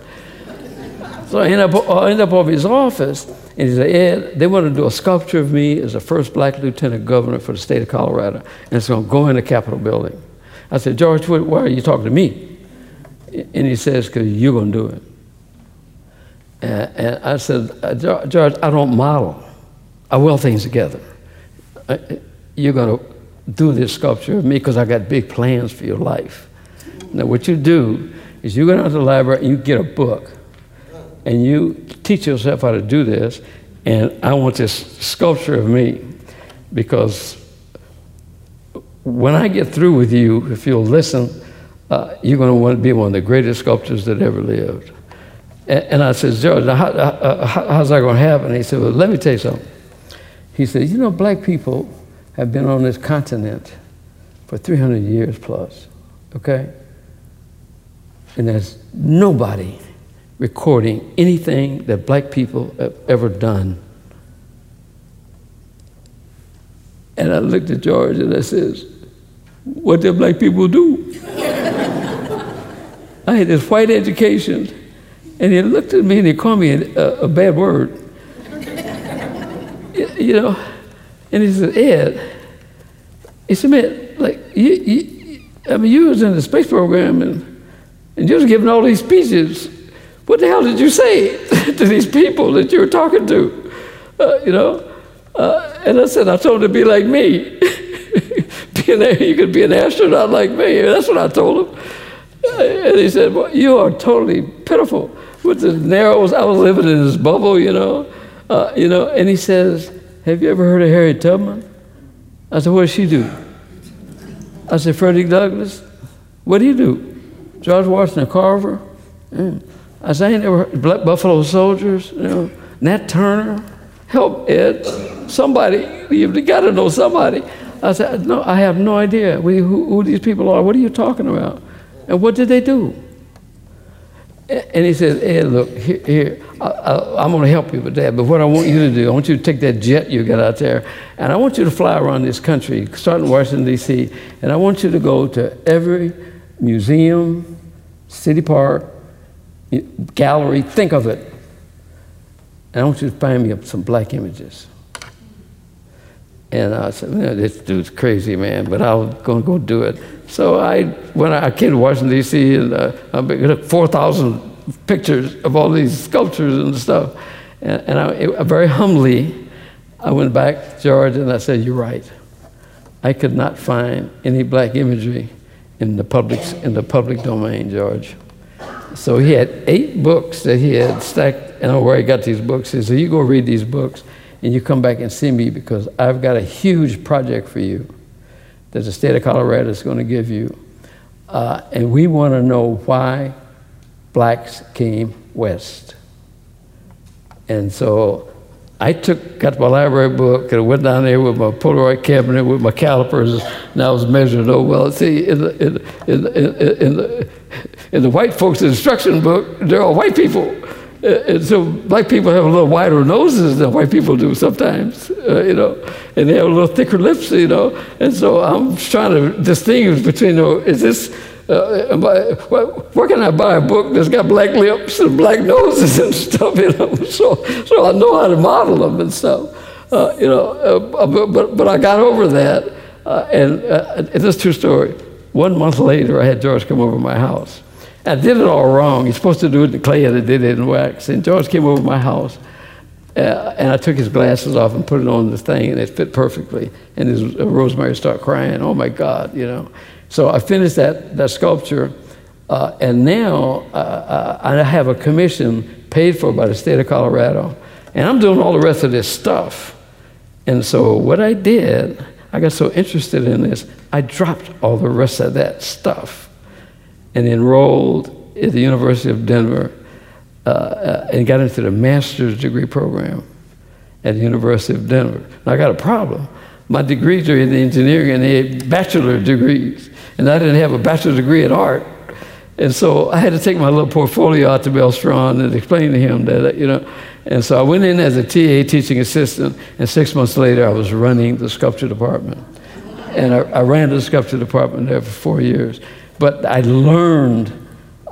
so I ended up, I ended up over his office, and he said, Ed, they want to do a sculpture of me as the first black lieutenant governor for the state of Colorado, and it's going to go in the Capitol building. I said, George, why are you talking to me? And he says, because you're going to do it. And, I said, uh, George, I don't model. I weld things together. Uh, you're going to do this sculpture of me because I got big plans for your life. Now, what you do is you go down to the library and you get a book and you teach yourself how to do this. And I want this sculpture of me because when I get through with you, if you'll listen, uh, you're going to want to be one of the greatest sculptors that ever lived. And, and I said, George, how, uh, how, how's that going to happen? he said, well, let me tell you something. He said, you know, black people have been on this continent for 300 years plus, okay? And there's nobody recording anything that black people have ever done. And I looked at George and I says, what do black people do? I had this white education, and he looked at me and he called me a, a bad word. you know, and he said, Ed, he said, man, like, you, you, I mean, you was in the space program and, and you was giving all these speeches. What the hell did you say to these people that you were talking to? Uh, you know? Uh, and I said, I told him to be like me. being there, you could be an astronaut like me. That's what I told him. Uh, and he said, well, you are totally pitiful. With the narrows, I was living in this bubble, you know. Uh, you know, and he says, have you ever heard of Harriet Tubman? I said, what does she do? I said, Frederick Douglass? What do you do? George Washington Carver? Mm. I I ain't never heard Black Buffalo Soldiers, you know, Nat Turner. Help, Ed. Somebody, you've got to know somebody. I said, no, I have no idea who, who these people are. What are you talking about? And what did they do? And he says, Ed, look, here, here I, am going to help you with that. But what I want you to do, I want you to take that jet you got out there, and I want you to fly around this country, starting in Washington, D.C., and I want you to go to every museum, city park, gallery, think of it. And I want you to find me some black images. And I said, man, this dude's crazy, man, but I was going to go do it. So I, when I came to Washington, D.C., and uh, I took 4,000 pictures of all these sculptures and stuff. And, and I, it, very humbly, I went back to George and I said, you're right. I could not find any black imagery in the public, in the public domain, George. So he had eight books that he had stacked. I don't know where he got these books. He said, you go read these books and you come back and see me because I've got a huge project for you that the state of Colorado is going to give you. Uh, and we want to know why blacks came west. And so I took, got my library book and I went down there with my Polaroid cabinet with my calipers and I was measuring. Oh, well, see, in the, in, in, in, in, the, in the white folks' instruction book, they're all white people. Uh, and so black people have a little wider noses than white people do sometimes, uh, you know, and they have a little thicker lips, you know. And so I'm trying to distinguish between, you know, is this, uh, I, where can I buy a book that's got black lips and black noses and stuff, you know? So, so I know how to model them and stuff, uh, you know. Uh, but, but, but I got over that, uh, and, and this true story. One month later, I had George come over my house. I did it all wrong. You're supposed to do it in clay, and I did it in wax. And George came over to my house, uh, and I took his glasses off and put it on the thing, and it fit perfectly. And his, uh, Rosemary started crying, oh my God, you know. So I finished that, that sculpture, uh, and now uh, uh, I have a commission paid for by the state of Colorado, and I'm doing all the rest of this stuff. And so what I did, I got so interested in this, I dropped all the rest of that stuff and enrolled at the University of Denver uh, uh, and got into the master's degree program at the University of Denver. Now, I got a problem. My degrees are in engineering and they had bachelor degrees, and I didn't have a bachelor's degree in art. And so I had to take my little portfolio out to Bill Strawn and explain to him that, you know. And so I went in as a TA teaching assistant, and six months later I was running the sculpture department. And I, I ran the sculpture department there for four years. But I learned,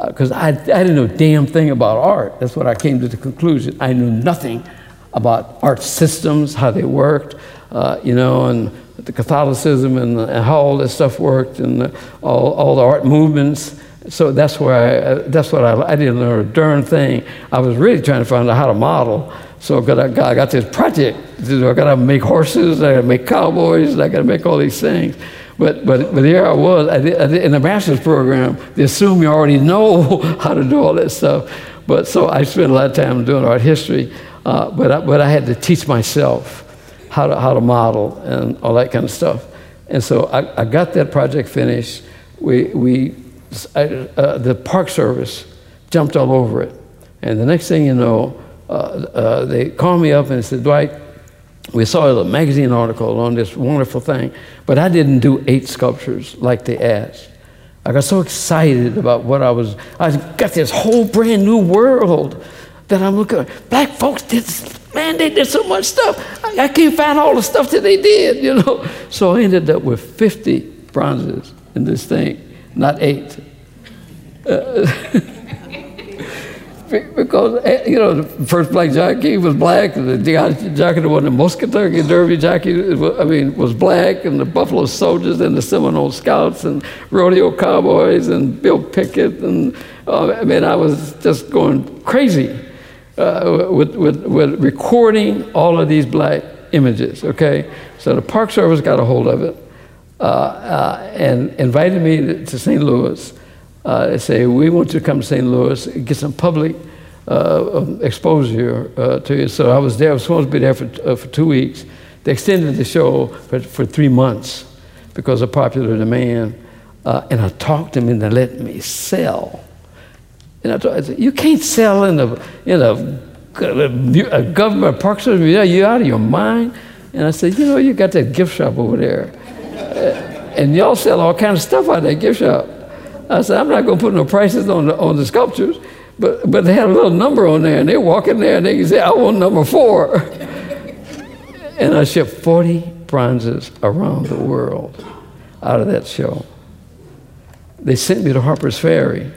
because uh, I, I didn't know a damn thing about art. That's what I came to the conclusion. I knew nothing about art systems, how they worked, uh, you know, and the Catholicism and, and, how all this stuff worked and the, all, all the art movements. So that's where I, uh, that's what I, I didn't learn a darn thing. I was really trying to find out how to model. So I got, I got this project. I got to make horses, I got to make cowboys, I got to make all these things. But, but, but here I was in the master's program. They assume you already know how to do all that stuff. But so I spent a lot of time doing art history. Uh, but, I, but I had to teach myself how to, how to model and all that kind of stuff. And so I, I got that project finished. We, we, I, uh, the Park Service jumped all over it. And the next thing you know, uh, uh they called me up and said, Dwight, we saw a magazine article on this wonderful thing, but I didn't do eight sculptures like they asked. I got so excited about what I was, I got this whole brand new world that I'm looking at. Black folks did, man, they did so much stuff. I, I can't find all the stuff that they did, you know. So I ended up with 50 bronzes in this thing, not eight. Uh, because eh, you know the first black jockey was black, and the jockey that won the Muscatine Derby jockey, I mean, was black, and the Buffalo Soldiers, and the Seminole Scouts, and Rodeo Cowboys, and Bill Pickett, and uh, I mean, I was just going crazy uh, with, with, with recording all of these black images. Okay, so the Park Service got a hold of it uh, uh and invited me to St. Louis uh, say, we want you to come to St. Louis, and get some public uh, exposure uh, to you. So I was there, I was supposed to be there for, uh, for two weeks. They extended the show for, for three months because of popular demand. Uh, and I talked to them into letting me sell. And I, told, I said, you can't sell in a, in a, a government park system. You're out of your mind. And I said, you know, you got that gift shop over there. Uh, and y'all sell all kinds of stuff out of that gift shop. I said, I'm not going to put no prices on the, on the sculptures, but, but they had a little number on there, and they walk in there and they say, I want number four. and I shipped 40 bronzes around the world out of that show. They sent me to Harper's Ferry,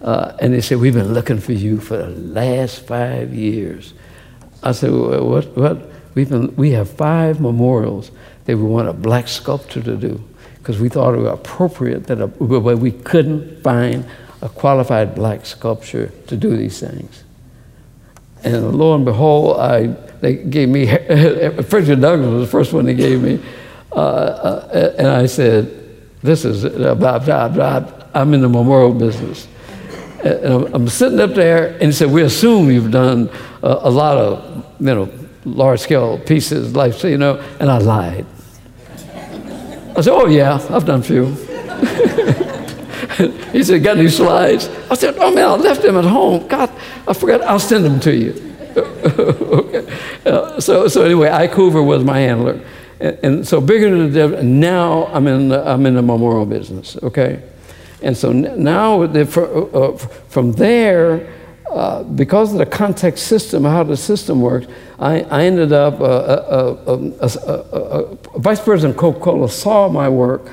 uh, and they said, We've been looking for you for the last five years. I said, What? what? We've been, we have five memorials that we want a black sculptor to do because we thought it was appropriate that a, but we couldn't find a qualified black sculptor to do these things. And lo and behold, I, they gave me, Frederick Douglass was the first one they gave me. Uh, uh, and I said, this is, blah, blah, blah, I'm in the memorial business. And I'm, I'm sitting up there, and he said, we assume you've done a, a lot of, you know, large scale pieces, like, so you know, and I lied. I said, Oh, yeah, I've done a few. he said, Got any slides? I said, Oh, man, I left them at home. God, I forgot. I'll send them to you. okay. Uh, so, so anyway, Ike Hoover was my handler. And, and so bigger than the devil, now I'm in, the, I'm in the memorial business, okay? And so now, the, for, uh, from there, uh, because of the context system, how the system works, I, I ended up, uh, uh, uh Vice President Coca Cola saw my work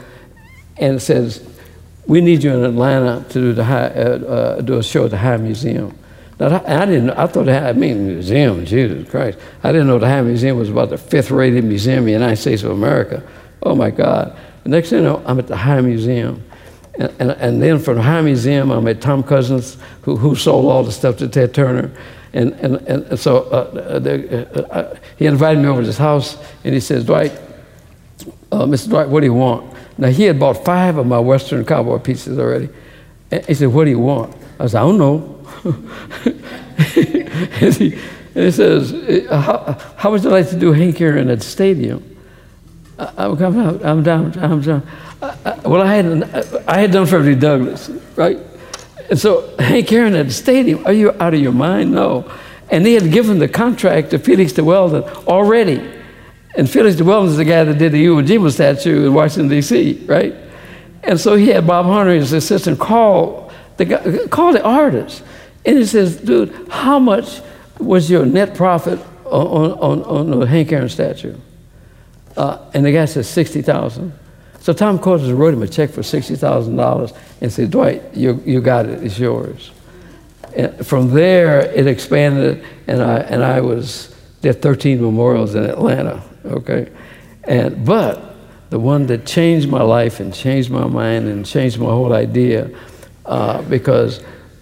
and says, We need you in Atlanta to do, the high, do a show at the High Museum. Now, I didn't, I thought I mean, museum, Jesus Christ. I didn't know the High Museum was about the fifth rated museum in the United States of America. Oh my God. The next thing you know, I'm at the High Museum. And, and, and, then from the High Museum, I met Tom Cousins, who, who sold all the stuff to Ted Turner. And, and, and so uh, the, uh, uh, he invited me over to his house, and he says, Dwight, uh, Mr. Dwight, what do you want? Now, he had bought five of my Western cowboy pieces already. And he said, what do you want? I said, I don't know. and, he, and, he, says, how, how would you like to do Hank Aaron at the stadium? I, am down, I'm down, I'm down. Well, I had, I had done Frederick Douglass, right? And so Hank Aaron at the stadium, are you out of your mind? No. And they had given the contract to Felix de Weldon already. And Felix de Weldon is the guy that did the Iwo Jima statue in Washington, D.C., right? And so he had Bob Hunter, his assistant, call the, guy, call the artist. And he says, dude, how much was your net profit on, on, on the Hank Aaron statue? Uh, and the guy says, 60000 so Tom Cousins wrote him a check for $60,000 and said, Dwight, you, you got it, it's yours. And from there, it expanded, and I, and I was, there 13 memorials in Atlanta, okay? And, but the one that changed my life and changed my mind and changed my whole idea, uh, because,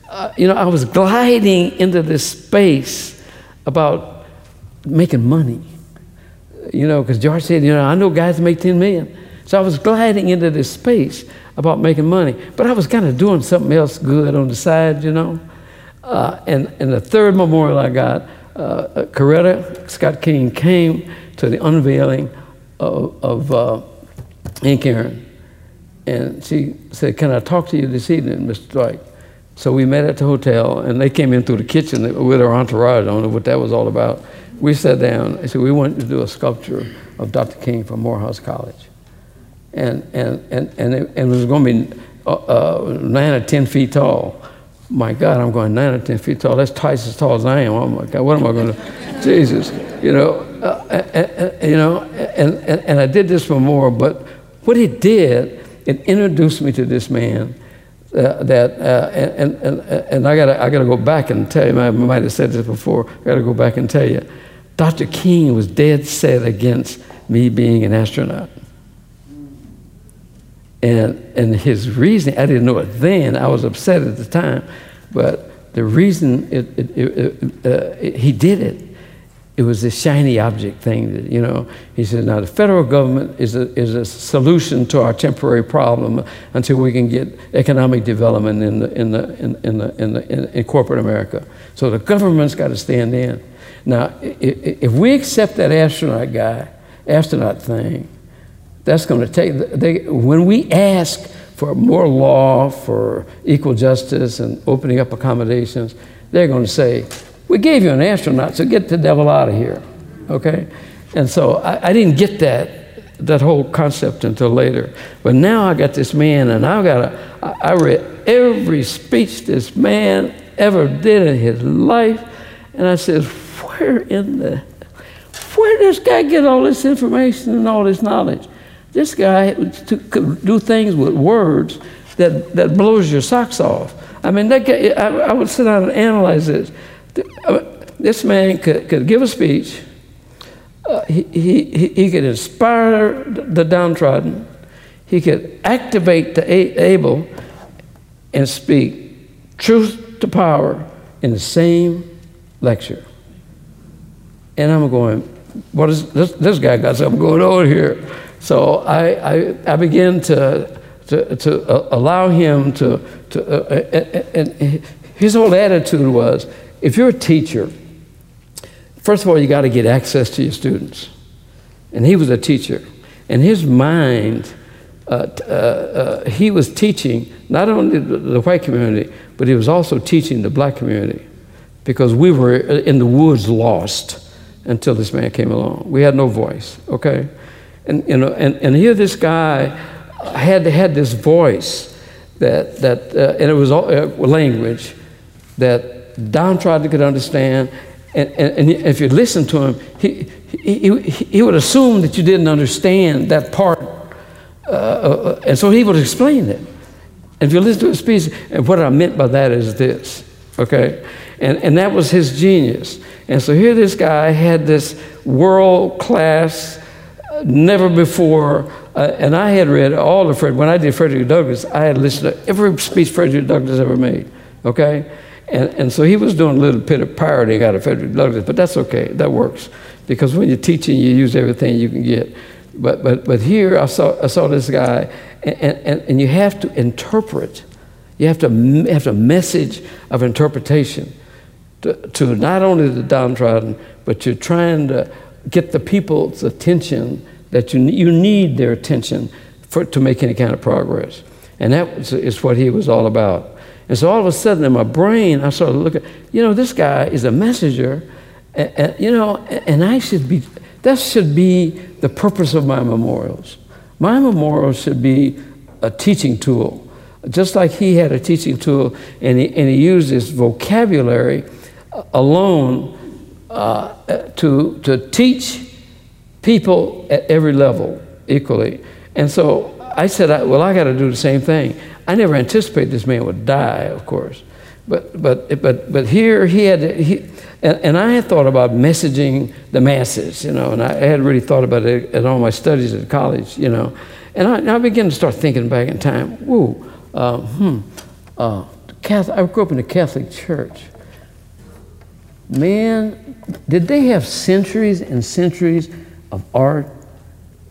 uh, you know, I was gliding into this space about making money. You know, because George said, you know, I know guys make 10 million. So I was gliding into this space about making money, but I was kind of doing something else good on the side, you know. Uh, and, and the third memorial I got, uh, Coretta Scott King came to the unveiling of, of uh, Hank Aaron. And she said, Can I talk to you this evening, Mr. Dwight? So we met at the hotel, and they came in through the kitchen with their entourage. I don't know what that was all about. We sat down. I said, We want to do a sculpture of Dr. King from Morehouse College and, and, and, and, it, and it was going to be uh, uh, nine or 10 feet tall. my God, I'm going nine or 10 feet tall. That's twice as tall as I am. Oh my God, what am I going to, Jesus, you know, uh, and, you know, and, and, and I did this for more, but what it did, it introduced me to this man uh, that, uh, and, and, and I gotta, I gotta go back and tell you, I might have said this before, I gotta go back and tell you, Dr. King was dead set against me being an astronaut. And, and his reason, I didn't know it then, I was upset at the time, but the reason it, it, it, uh, he did it, it was this shiny object thing that, you know, he said, now the federal government is a, is a solution to our temporary problem until we can get economic development in, the, in, the, in, the, in, the, in corporate America. So the government's got to stand in. Now, if we accept that astronaut guy, astronaut thing, that's going to take, they, when we ask for more law, for equal justice and opening up accommodations, they're going to say, we gave you an astronaut, so get the devil out of here. Okay? And so I, I didn't get that, that whole concept until later. But now I got this man, and I've got a, I read every speech this man ever did in his life, and I said, where in the, where does this guy get all this information and all this knowledge? This guy could do things with words that, that blows your socks off. I mean, that guy, I, I would sit down and analyze this. Uh, this man could, could give a speech. Uh, he, he, he could inspire the downtrodden. He could activate the able and speak truth to power in the same lecture. And I'm going, what is this, this guy got something going on here? So I, I, I began to, to, to uh, allow him to, to uh, and, and his whole attitude was if you're a teacher, first of all, you got to get access to your students. And he was a teacher. And his mind, uh, uh, uh, he was teaching not only the, the white community, but he was also teaching the black community because we were in the woods lost until this man came along. We had no voice, okay? And, you know, and, and here this guy had, had this voice that, that uh, and it was all, uh, language that don downtrodden could understand. And, and, and, if you listen to him, he, he, he, he would assume that you didn't understand that part. Uh, uh and so he would explain it. If you listen to his speech, and what I meant by that is this, okay? And, and that was his genius. And so here this guy had this world class never before. Uh, and I had read all of Fred. When I did Frederick Douglass, I had listened to every speech Frederick Douglass ever made. Okay, and and so he was doing a little bit of parodying out of Frederick Douglass, but that's okay. That works because when you're teaching, you use everything you can get. But but but here I saw I saw this guy, and and, and you have to interpret. You have to have a message of interpretation to, to not only the downtrodden, but you're trying to get the people's attention that you, you need their attention for, to make any kind of progress. And that was, is what he was all about. And so all of a sudden in my brain, I started looking, you know, this guy is a messenger, and, and, you know, and I should be, that should be the purpose of my memorials. My memorials should be a teaching tool. Just like he had a teaching tool and he, and he used his vocabulary uh, alone uh, to, to teach people at every level equally. And so I said, well, I got to do the same thing. I never anticipated this man would die, of course. But, but, but, but here he had, he, and, and I had thought about messaging the masses, you know, and I had really thought about it in all my studies at college, you know. And I, and I began to start thinking back in time, whoa, uh, hmm, uh, Catholic, I grew up in a Catholic church. Man, did they have centuries and centuries of art?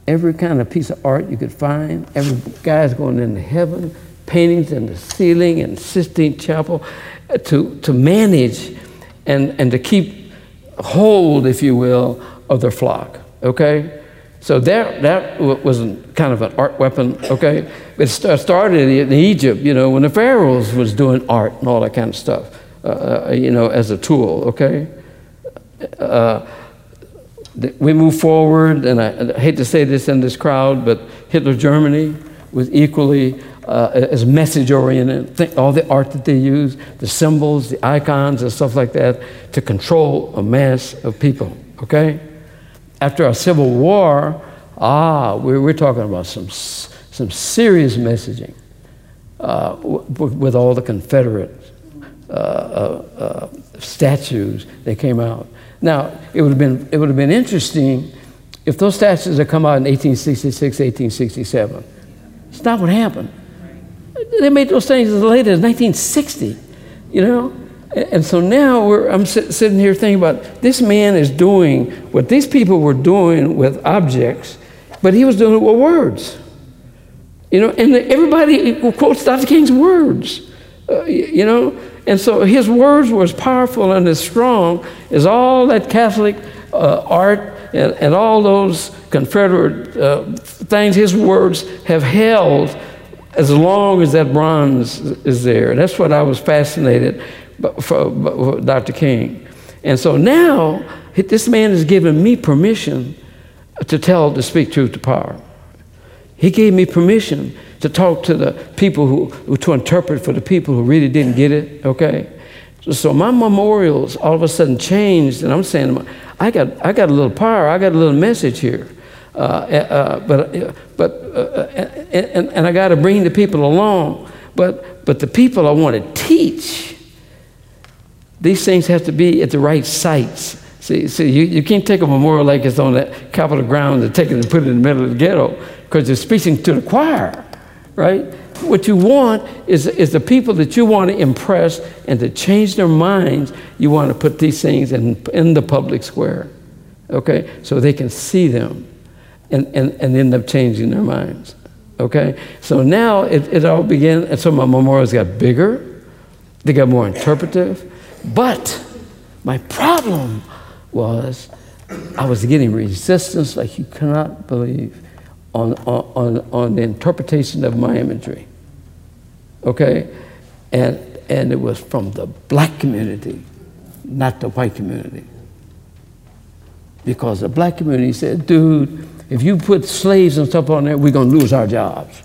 Every kind of piece of art you could find. Every guy's going into heaven, paintings in the ceiling and Sistine Chapel uh, to, to manage and, and to keep hold, if you will, of their flock. Okay? So that, that was kind of an art weapon, okay? It started in Egypt, you know, when the pharaohs was doing art and all that kind of stuff. Uh, you know, as a tool, okay? Uh, we move forward, and I, I, hate to say this in this crowd, but Hitler Germany was equally uh, as message oriented, all the art that they use, the symbols, the icons, and stuff like that to control a mass of people. Okay? After our Civil War, ah, we're, we're talking about some, some serious messaging uh, with all the Confederate Uh, uh, uh, statues that came out. Now, it would have been, it would have been interesting if those statues had come out in 1866, 1867. It's not what happened. They made those things as late as 1960, you know? And so now I'm sit, sitting here thinking about this man is doing what these people were doing with objects, but he was doing it with words. You know, and everybody quotes Dr. King's words, uh, you know? And so his words were as powerful and as strong as all that Catholic uh, art and, and, all those Confederate uh, things. His words have held as long as that bronze is there. And that's what I was fascinated for, Dr. King. And so now, this man has given me permission to tell, to speak truth to power. He gave me permission to talk to the people who, to interpret for the people who really didn't get it, okay? So, my memorials all of a sudden changed, and I'm saying, I got, I got a little power, I got a little message here. Uh, uh, but but uh, and, and I got to bring the people along. But but the people I want to teach, these things have to be at the right sites. See, see you, you can't take a memorial like it's on that Capitol grounds and take it and put it in the middle of the ghetto because you're speaking to the choir, right? What you want is, is the people that you want to impress and to change their minds, you want to put these things in, in the public square, okay? So they can see them and, and, and end up changing their minds. Okay? So now it, it all began, and so my memorials got bigger, they got more interpretive. But my problem was I was getting resistance like you cannot believe on, on, on the interpretation of my imagery. Okay? And, and it was from the black community, not the white community. Because the black community said, dude, if you put slaves and stuff on there, we're going to lose our jobs.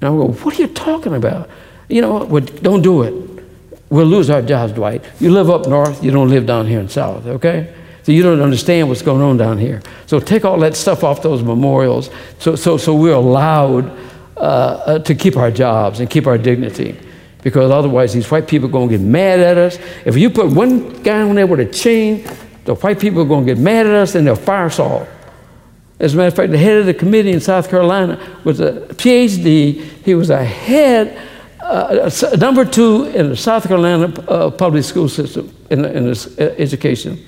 And I go, what are you talking about? You know, well, don't do it. We'll lose our jobs, Dwight. You live up north, you don't live down here in south, okay? So you don't understand what's going on down here. So take all that stuff off those memorials so, so, so we're allowed uh, uh, to keep our jobs and keep our dignity. Because otherwise, these white people are going to get mad at us. If you put one guy on there with a chain, the white people are going to get mad at us and they'll fire us all. As a matter of fact, the head of the committee in South Carolina was a PhD. He was a head, uh, number two in the South Carolina uh, public school system in, in uh, education.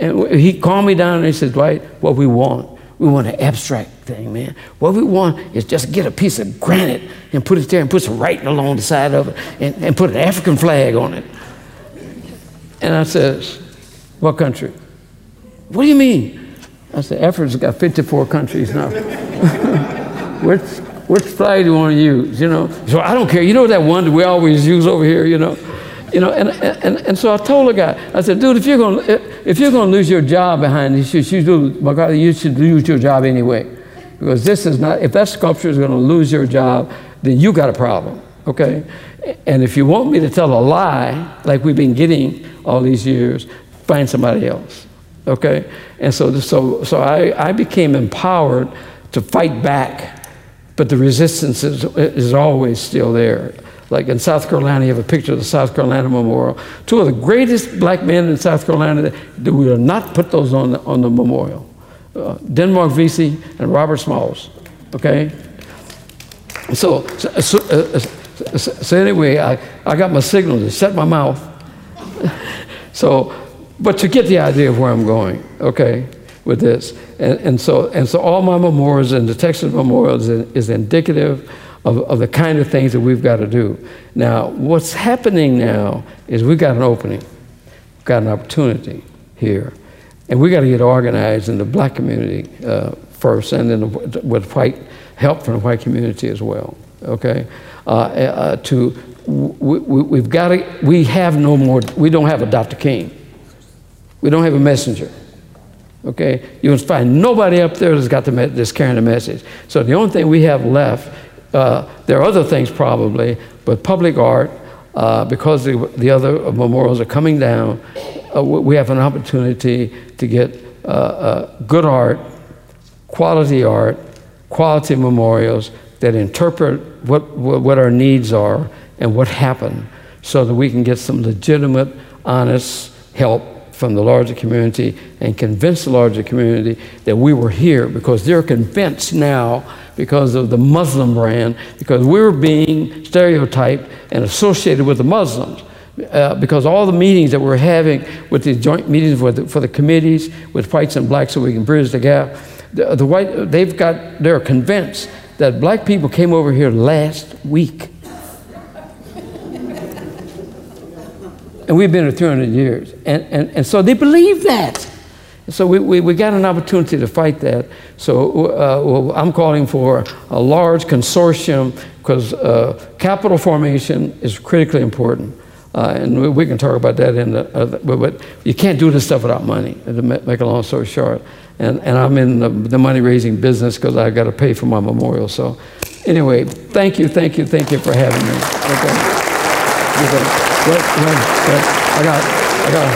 And he called me down and he said, Dwight, what we want, we want an abstract thing, man. What we want is just get a piece of granite and put it there and put some writing along the side of it and, and put an African flag on it. And I says, what country? What do you mean? I said, Africa's got 54 countries now. which, which flag do you want to use? You know, so I don't care. You know that one that we always use over here, you know? You know, and, and, and so I told the guy, I said, dude, if you're going if you're going to lose your job behind you should, you should lose your job anyway. Because this is not, if that sculpture is going to lose your job, then you got a problem, okay? And if you want me to tell a lie, like we've been getting all these years, find somebody else okay? And so, so, so I, I became empowered to fight back, but the resistance is, is always still there. Like in South Carolina, you have a picture of the South Carolina Memorial. Two of the greatest black men in South Carolina we will not put those on the, on the memorial. Uh, Denmark Vesey and Robert Smalls, okay? So, so, so, uh, so anyway, I, I got my signal to shut my mouth. so but you get the idea of where I'm going, okay, with this. And, and, so, and so all my memorials and the Texas memorials is, is indicative of, of the kind of things that we've got to do. Now, what's happening now is we've got an opening, we've got an opportunity here. And we got to get organized in the black community uh, first, and then the, with white help from the white community as well. Okay, uh, uh, to we, we've got to. We have no more. We don't have a Dr. King. We don't have a messenger. Okay? You will find nobody up there that's got the that's carrying the message. So the only thing we have left Uh, there are other things probably, but public art, uh, because the, the other memorials are coming down, uh, we have an opportunity to get uh, uh, good art, quality art, quality memorials that interpret what, what our needs are and what happened so that we can get some legitimate, honest help from the larger community and convince the larger community that we were here because they're convinced now because of the Muslim brand, because we were being stereotyped and associated with the Muslims. Uh, because all the meetings that we're having with the joint meetings for the, for the committees with whites and blacks so we can bridge the gap, the, the white, they've got, they're convinced that black people came over here last week. and we've been here 300 years. And, and, and so they believe that. So we, we, we got an opportunity to fight that. So uh, well, I'm calling for a large consortium because uh, capital formation is critically important. Uh, and we, we, can talk about that in the, but, but, you can't do this stuff without money, to make a long story short. And, and I'm in the, the money raising business because I've got to pay for my memorial. So, anyway, thank you, thank you, thank you for having me. Okay. I got, I got,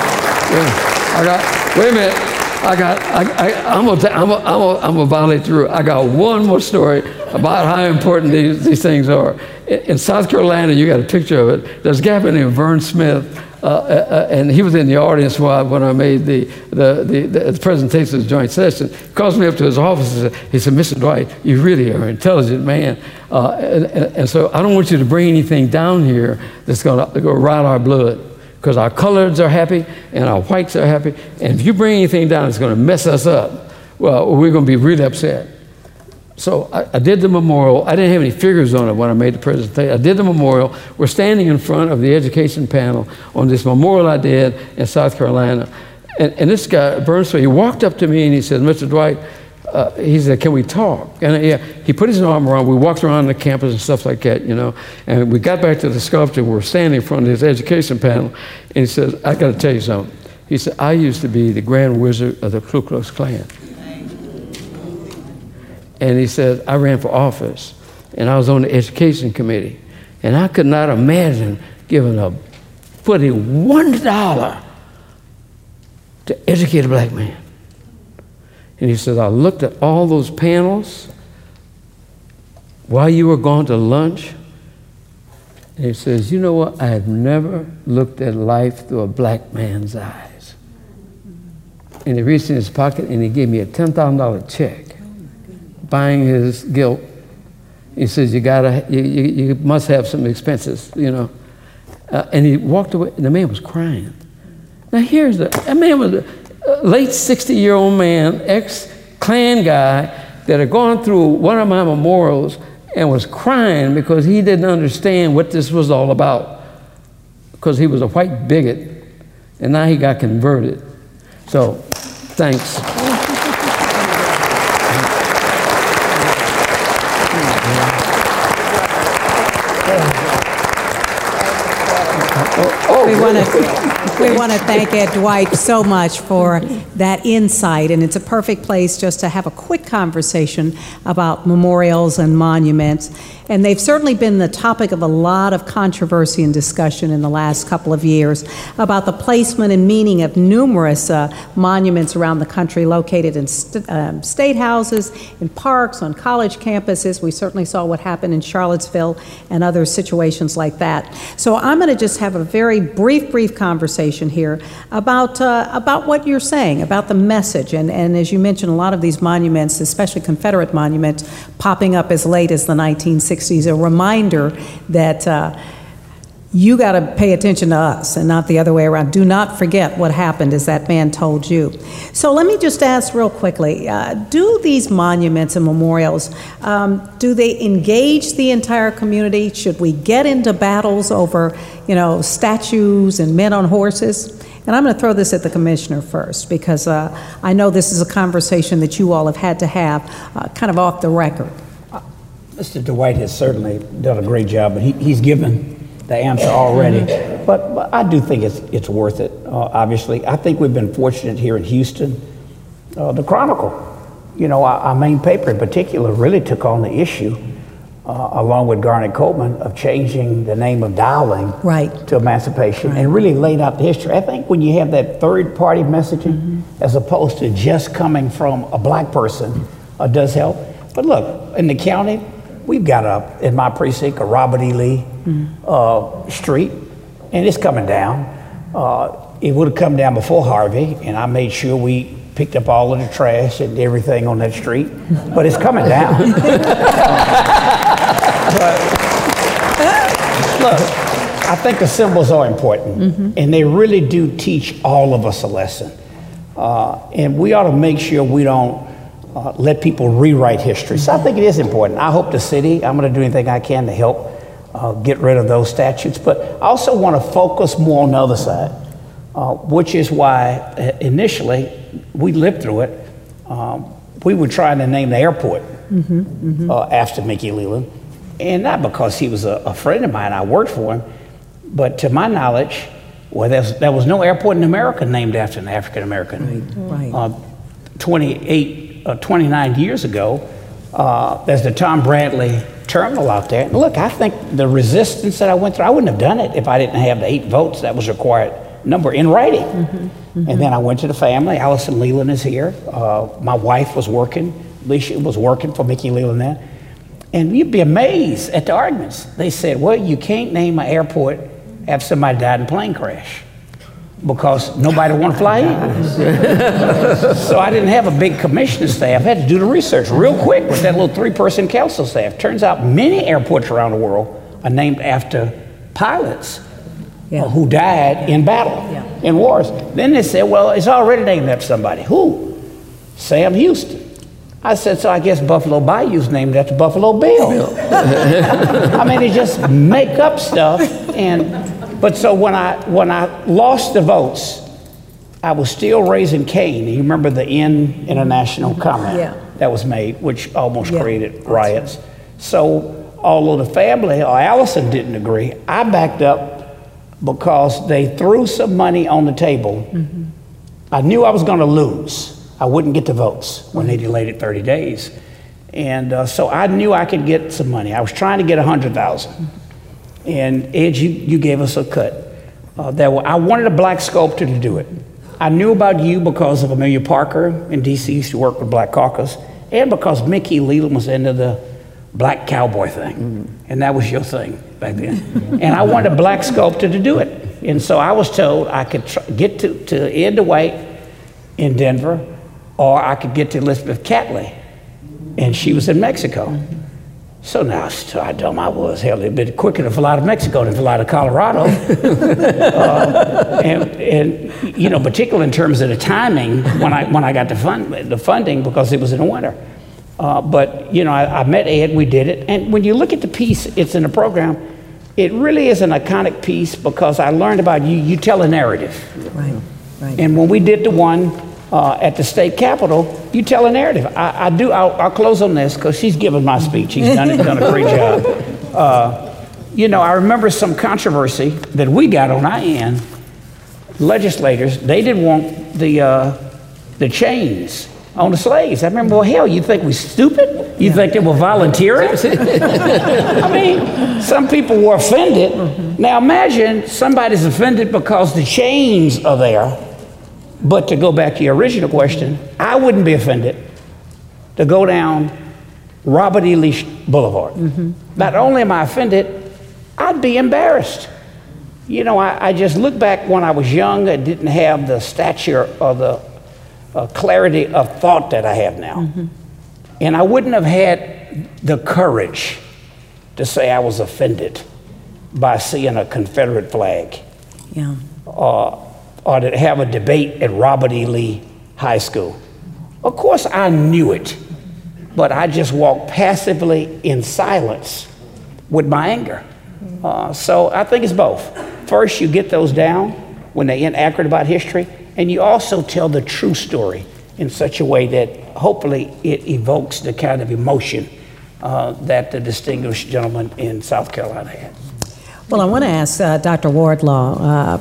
I got, wait a minute. I got, I, I, I'm gonna, I'm gonna, I'm gonna, I'm gonna volley through. I got one more story about how important these, these things are. In, in South Carolina, you got a picture of it. There's a guy named Vern Smith, uh, uh, uh, and he was in the audience while, when I made the, the, the, the presentation of the joint session. He calls me up to his office and said, he said, Mr. Dwight, you really are an intelligent man. Uh, and, and, so I don't want you to bring anything down here that's going to go rot our blood because our coloreds are happy and our whites are happy. And if you bring anything down it's going to mess us up, well, we're going to be really upset. So I, I, did the memorial. I didn't have any figures on it when I made the presentation. I did the memorial. We're standing in front of the education panel on this memorial I did in South Carolina. And, and this guy, Bernstein, he walked up to me and he said, Mr. Dwight, uh, he said, "Can we talk?" And uh, yeah, he put his arm around. We walked around the campus and stuff like that, you know. And we got back to the sculpture. We were standing in front of his education panel, and he says, "I got to tell you something." He said, "I used to be the grand wizard of the Ku Klux Klan." And he said, "I ran for office, and I was on the education committee, and I could not imagine giving a putting one dollar to educate a black man." And he says, I looked at all those panels while you were gone to lunch. And he says, You know what? I have never looked at life through a black man's eyes. And he reached in his pocket and he gave me a $10,000 check buying his guilt. He says, You, gotta, you, you, you must have some expenses, you know. Uh, and he walked away, and the man was crying. Now, here's the, that man was, late 60 year old man, ex Klan guy, that had gone through one of my memorials and was crying because he didn't understand what this was all about. Because he was a white bigot, and now he got converted. So, thanks. we want to we want to thank Ed Dwight so much for that insight, and it's a perfect place just to have a quick conversation about memorials and monuments. And they've certainly been the topic of a lot of controversy and discussion in the last couple of years about the placement and meaning of numerous uh, monuments around the country located in st- um, state houses, in parks, on college campuses. We certainly saw what happened in Charlottesville and other situations like that. So I'm going to just have a very brief, brief conversation here about, uh, about what you're saying, about the message. And, and as you mentioned, a lot of these monuments, especially Confederate monuments, popping up as late as the 1960s, a reminder that. Uh, you got to pay attention to us and not the other way around. Do not forget what happened, as that man told you. So let me just ask real quickly: uh, Do these monuments and memorials um, do they engage the entire community? Should we get into battles over, you know, statues and men on horses? And I'm going to throw this at the commissioner first because uh, I know this is a conversation that you all have had to have, uh, kind of off the record. Mr. Dwight has certainly done a great job, but he, he's given the answer already. Mm-hmm. But, but I do think it's, it's worth it, uh, obviously. I think we've been fortunate here in Houston. Uh, the Chronicle, you know, our, our, main paper in particular, really took on the issue uh, along with Garnet Coleman, of changing the name of Dowling Right. to emancipation and really laid out the history. I think when you have that third party messaging, as opposed to just coming from a black person, uh, does help. But look, in the county, we've got a, in my precinct, a Robert E. Lee uh, street, and it's coming down. Uh, it would have come down before Harvey, and I made sure we picked up all of the trash and everything on that street, but it's coming down. Look, I think the symbols are important, and they really do teach all of us a lesson. Uh, and we ought to make sure we don't uh, let people rewrite history. So I think it is important. I hope the city, I'm going to do anything I can to help uh, get rid of those statutes, but I also want to focus more on the other side, uh, which is why uh, initially we lived through it. Um, we were trying to name the airport uh, after Mickey Leland, and not because he was a, a friend of mine, I worked for him, but to my knowledge, well, there's, there was no airport in America named after an African American. Right. Uh, 28, uh, 29 years ago, uh, there's the Tom Bradley terminal out there. And look, I think the resistance that I went through, I wouldn't have done it if I didn't have the eight votes that was required number in writing. And then I went to the family. Allison Leland is here. Uh, my wife was working. Alicia was working for Mickey Leland then. And you'd be amazed at the arguments. They said, well, you can't name an airport after somebody died in a plane crash because nobody want to fly in. so I didn't have a big commissioning staff. I had to do the research real quick with that little three-person council staff. Turns out many airports around the world are named after pilots Yeah. who died in battle, in wars. Then they said, well, it's already named after somebody. Who? Sam Houston. I said, so I guess Buffalo Bayou's named after Buffalo Bill. I mean, they just make up stuff. And but so when I when I lost the votes, I was still raising Cain. You remember the N International mm-hmm. comment Yeah. that was made, which almost Yeah, created riots. So although the family or Allison didn't agree, I backed up because they threw some money on the table. Mm-hmm. I knew I was going to lose. I wouldn't get the votes when they mm-hmm. delayed it 30 days. And uh, so I knew I could get some money. I was trying to get 100,000. And Ed, you, you gave us a cut. Uh, that wa- I wanted a black sculptor to do it. I knew about you because of Amelia Parker in DC, used to work with Black Caucus, and because Mickey Leland was into the black cowboy thing. And that was your thing back then. and I wanted a black sculptor to do it. And so I was told I could tr- get to, to Ed Dwight in Denver, or I could get to Elizabeth Catlett, and she was in Mexico. So now, so how dumb I was. Hell, it'd been quicker to fly to Mexico than fly to Colorado. Uh, and, and, you know, particularly in terms of the timing when I, when I got the, fund, the funding because it was in the winter. Uh, but, you know, I, I met Ed, we did it. And when you look at the piece, it's in the program, it really is an iconic piece because I learned about you. You tell a narrative. Right, right. And when we did the one uh, at the state capitol, you tell a narrative. I, I do. I'll, I'll close on this because she's given my speech. She's done it, done a great job. Uh, you know, I remember some controversy that we got on our end. Legislators, they didn't want the uh, the chains on the slaves. I remember, well, hell, you think we're stupid? You think they were volunteering? I mean, some people were offended. Now imagine somebody's offended because the chains are there. But to go back to your original question, I wouldn't be offended to go down Robert E. Lee Boulevard. Not only am I offended, I'd be embarrassed. You know, I, I just look back when I was young, I didn't have the stature or the uh, clarity of thought that I have now. And I wouldn't have had the courage to say I was offended by seeing a Confederate flag Yeah. uh, or to have a debate at Robert E. Lee High School. Of course, I knew it, but I just walked passively in silence with my anger. Uh, so I think it's both. First, you get those down when they're inaccurate about history, and you also tell the true story in such a way that hopefully it evokes the kind of emotion uh, that the distinguished gentleman in South Carolina had. Well, I want to ask uh, Dr. Wardlaw. Uh,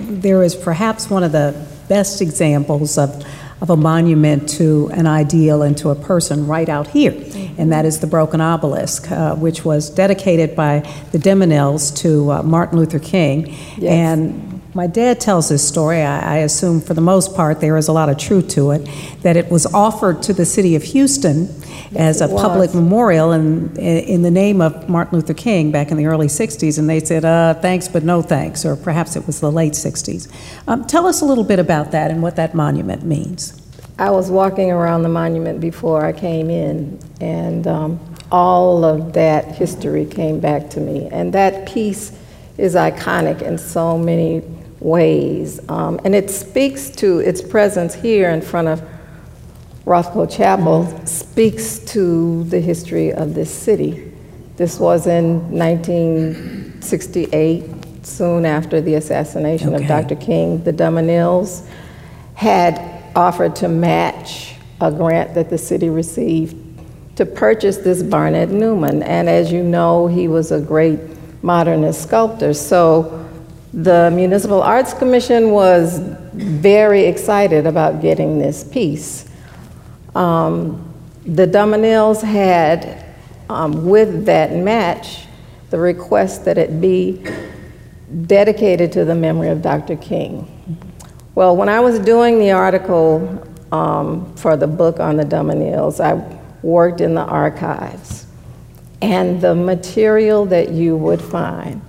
there is perhaps one of the best examples of, of a monument to an ideal and to a person right out here and that is the Broken Obelisk, uh, which was dedicated by the de Menils to uh, Martin Luther King. Yes. And my dad tells this story. I, I assume, for the most part, there is a lot of truth to it. That it was offered to the city of Houston as a public memorial in, in the name of Martin Luther King back in the early 60s, and they said, uh, thanks, but no thanks, or perhaps it was the late 60s. Um, tell us a little bit about that and what that monument means. I was walking around the monument before I came in, and um, all of that history came back to me. And that piece is iconic in so many ways. Um, and it speaks to its presence here in front of Rothko Chapel, speaks to the history of this city. This was in 1968, soon after the assassination Okay. of Dr. King. The de Menils had offered to match a grant that the city received to purchase this Barnett Newman. And as you know, he was a great modernist sculptor. So the Municipal Arts Commission was very excited about getting this piece. Um, the de Menils had, um, with that match, the request that it be dedicated to the memory of Dr. King. Well, when I was doing the article um, for the book on the de Menils, I worked in the archives. And the material that you would find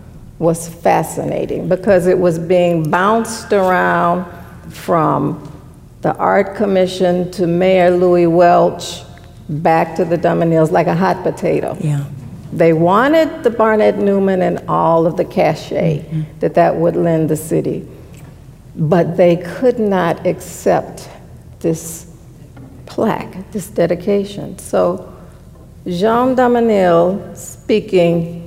was fascinating because it was being bounced around from the Art Commission to Mayor Louis Welch back to the de Menils like a hot potato. Yeah. They wanted the Barnett Newman and all of the cachet mm-hmm. that that would lend the city, but they could not accept this plaque, this dedication. So Jean de Menil, speaking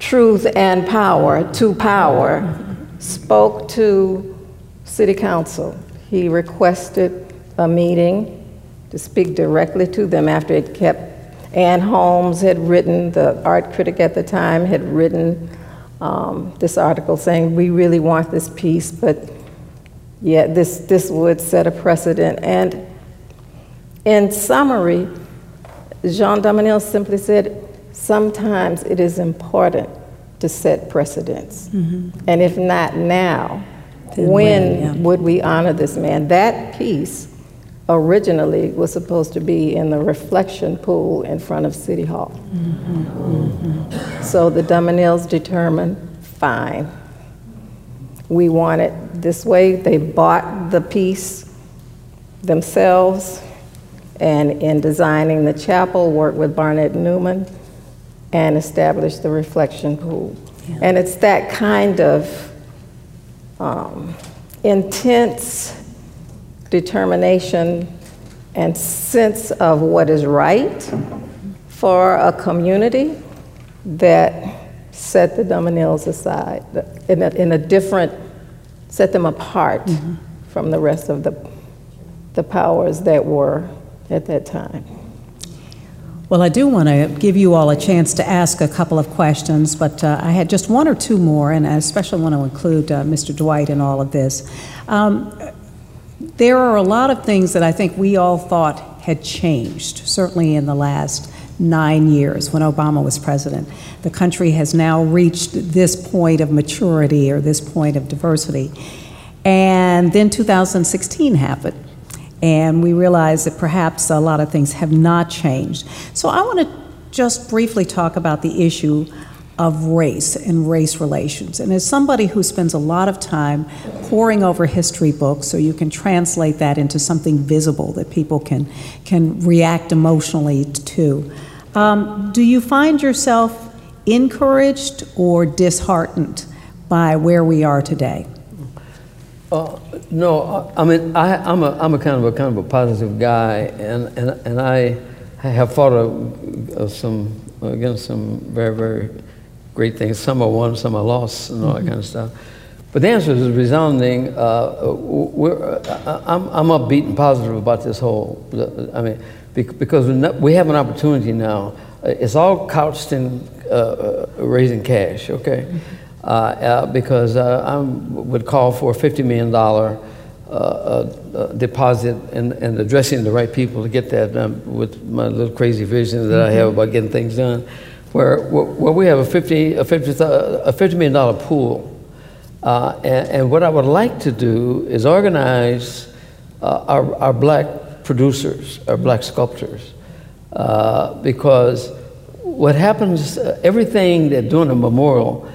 truth and power to power, spoke to City Council. He requested a meeting to speak directly to them after it kept, Ann Holmes had written, the art critic at the time, had written um, this article saying, we really want this piece, but yet this, this would set a precedent. And in summary, Jean de Menil simply said, sometimes it is important to set precedents. Mm-hmm. And if not now, Then when yeah. would we honor this man? That piece originally was supposed to be in the reflection pool in front of City Hall. Mm-hmm. So the de Menils determined, fine. We want it this way. They bought the piece themselves, and in designing the chapel, worked with Barnett Newman and establish the reflection pool. And it's that kind of um, intense determination and sense of what is right for a community that set the de Menils aside in a, in a different, set them apart from the rest of the, the powers that were at that time. Well, I do want to give you all a chance to ask a couple of questions, but uh, I had just one or two more, and I especially want to include uh, Mr. Dwight in all of this. Um, there are a lot of things that I think we all thought had changed, certainly in the last nine years when Obama was president. The country has now reached this point of maturity or this point of diversity. And then 2016 happened. And we realized that perhaps a lot of things have not changed. So I want to just briefly talk about the issue of race and race relations. And as somebody who spends a lot of time poring over history books so you can translate that into something visible that people can, can react emotionally to, um, do you find yourself encouraged or disheartened by where we are today? Uh, no, I I mean, I, I'm, a, I'm a kind of a kind of a positive guy, and, and, and I have fought a, a some against some very very great things. Some I won, some I lost, and all that kind of stuff. But the answer is resounding. Uh, we're, uh, I'm, I'm upbeat and positive about this whole. I mean, because we have an opportunity now. Uh, It's all couched in uh, uh, raising cash, okay? Uh, uh, because uh, I would call for a $50 million uh, uh, deposit and, and addressing the right people to get that done with my little crazy vision that I have about getting things done. Where, where we have a 50, a 50, a $50 million pool. Uh, and, and, what I would like to do is organize uh, our, our black producers, our black sculptors, uh, because what happens, uh, everything they're doing a memorial,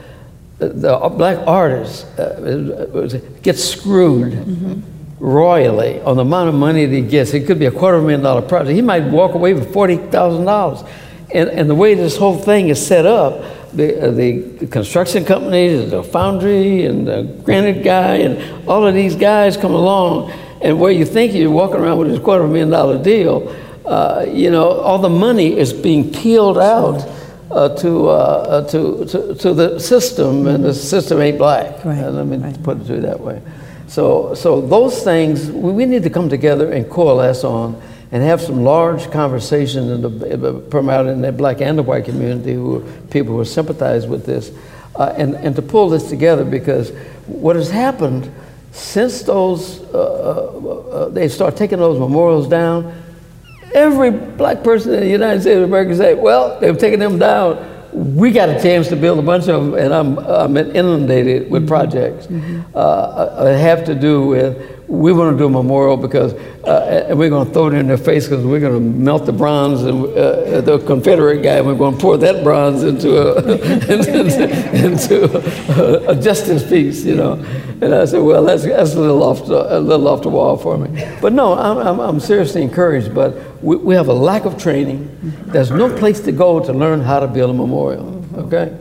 the black artist uh, gets screwed mm-hmm. royally on the amount of money that he gets. It could be a quarter of a million dollar project. He might walk away with forty thousand dollars. And, and the way this whole thing is set up, the, uh, the construction companies, the foundry, and the granite guy, and all of these guys come along, and where you think you're walking around with this quarter of a million dollar deal, uh, you know, all the money is being peeled out uh, to, uh, uh, to, to, to, the system, and the system ain't black. Right, uh, let me right. put it to you that way. So, so those things we, need to come together and coalesce on and have some large conversations in the, in the black and the white community who people who sympathize with this uh, and, and to pull this together because what has happened since those uh, they start taking those memorials down Every black person in the United States of America say, well, they've taken them down. We got a chance to build a bunch of them, and I'm, I'm inundated with mm-hmm. projects. Mm-hmm. Uh, have to do with we want to do a memorial because, uh, and we're going to throw it in their face because we're going to melt the bronze and uh, the Confederate guy, and we're going to pour that bronze into a, into a, a, justice piece, you know. And I said, well, that's, that's a little off the, a little off the wall for me. But no, I'm, I'm, I'm seriously encouraged. But we, we have a lack of training. There's no place to go to learn how to build a memorial. Okay,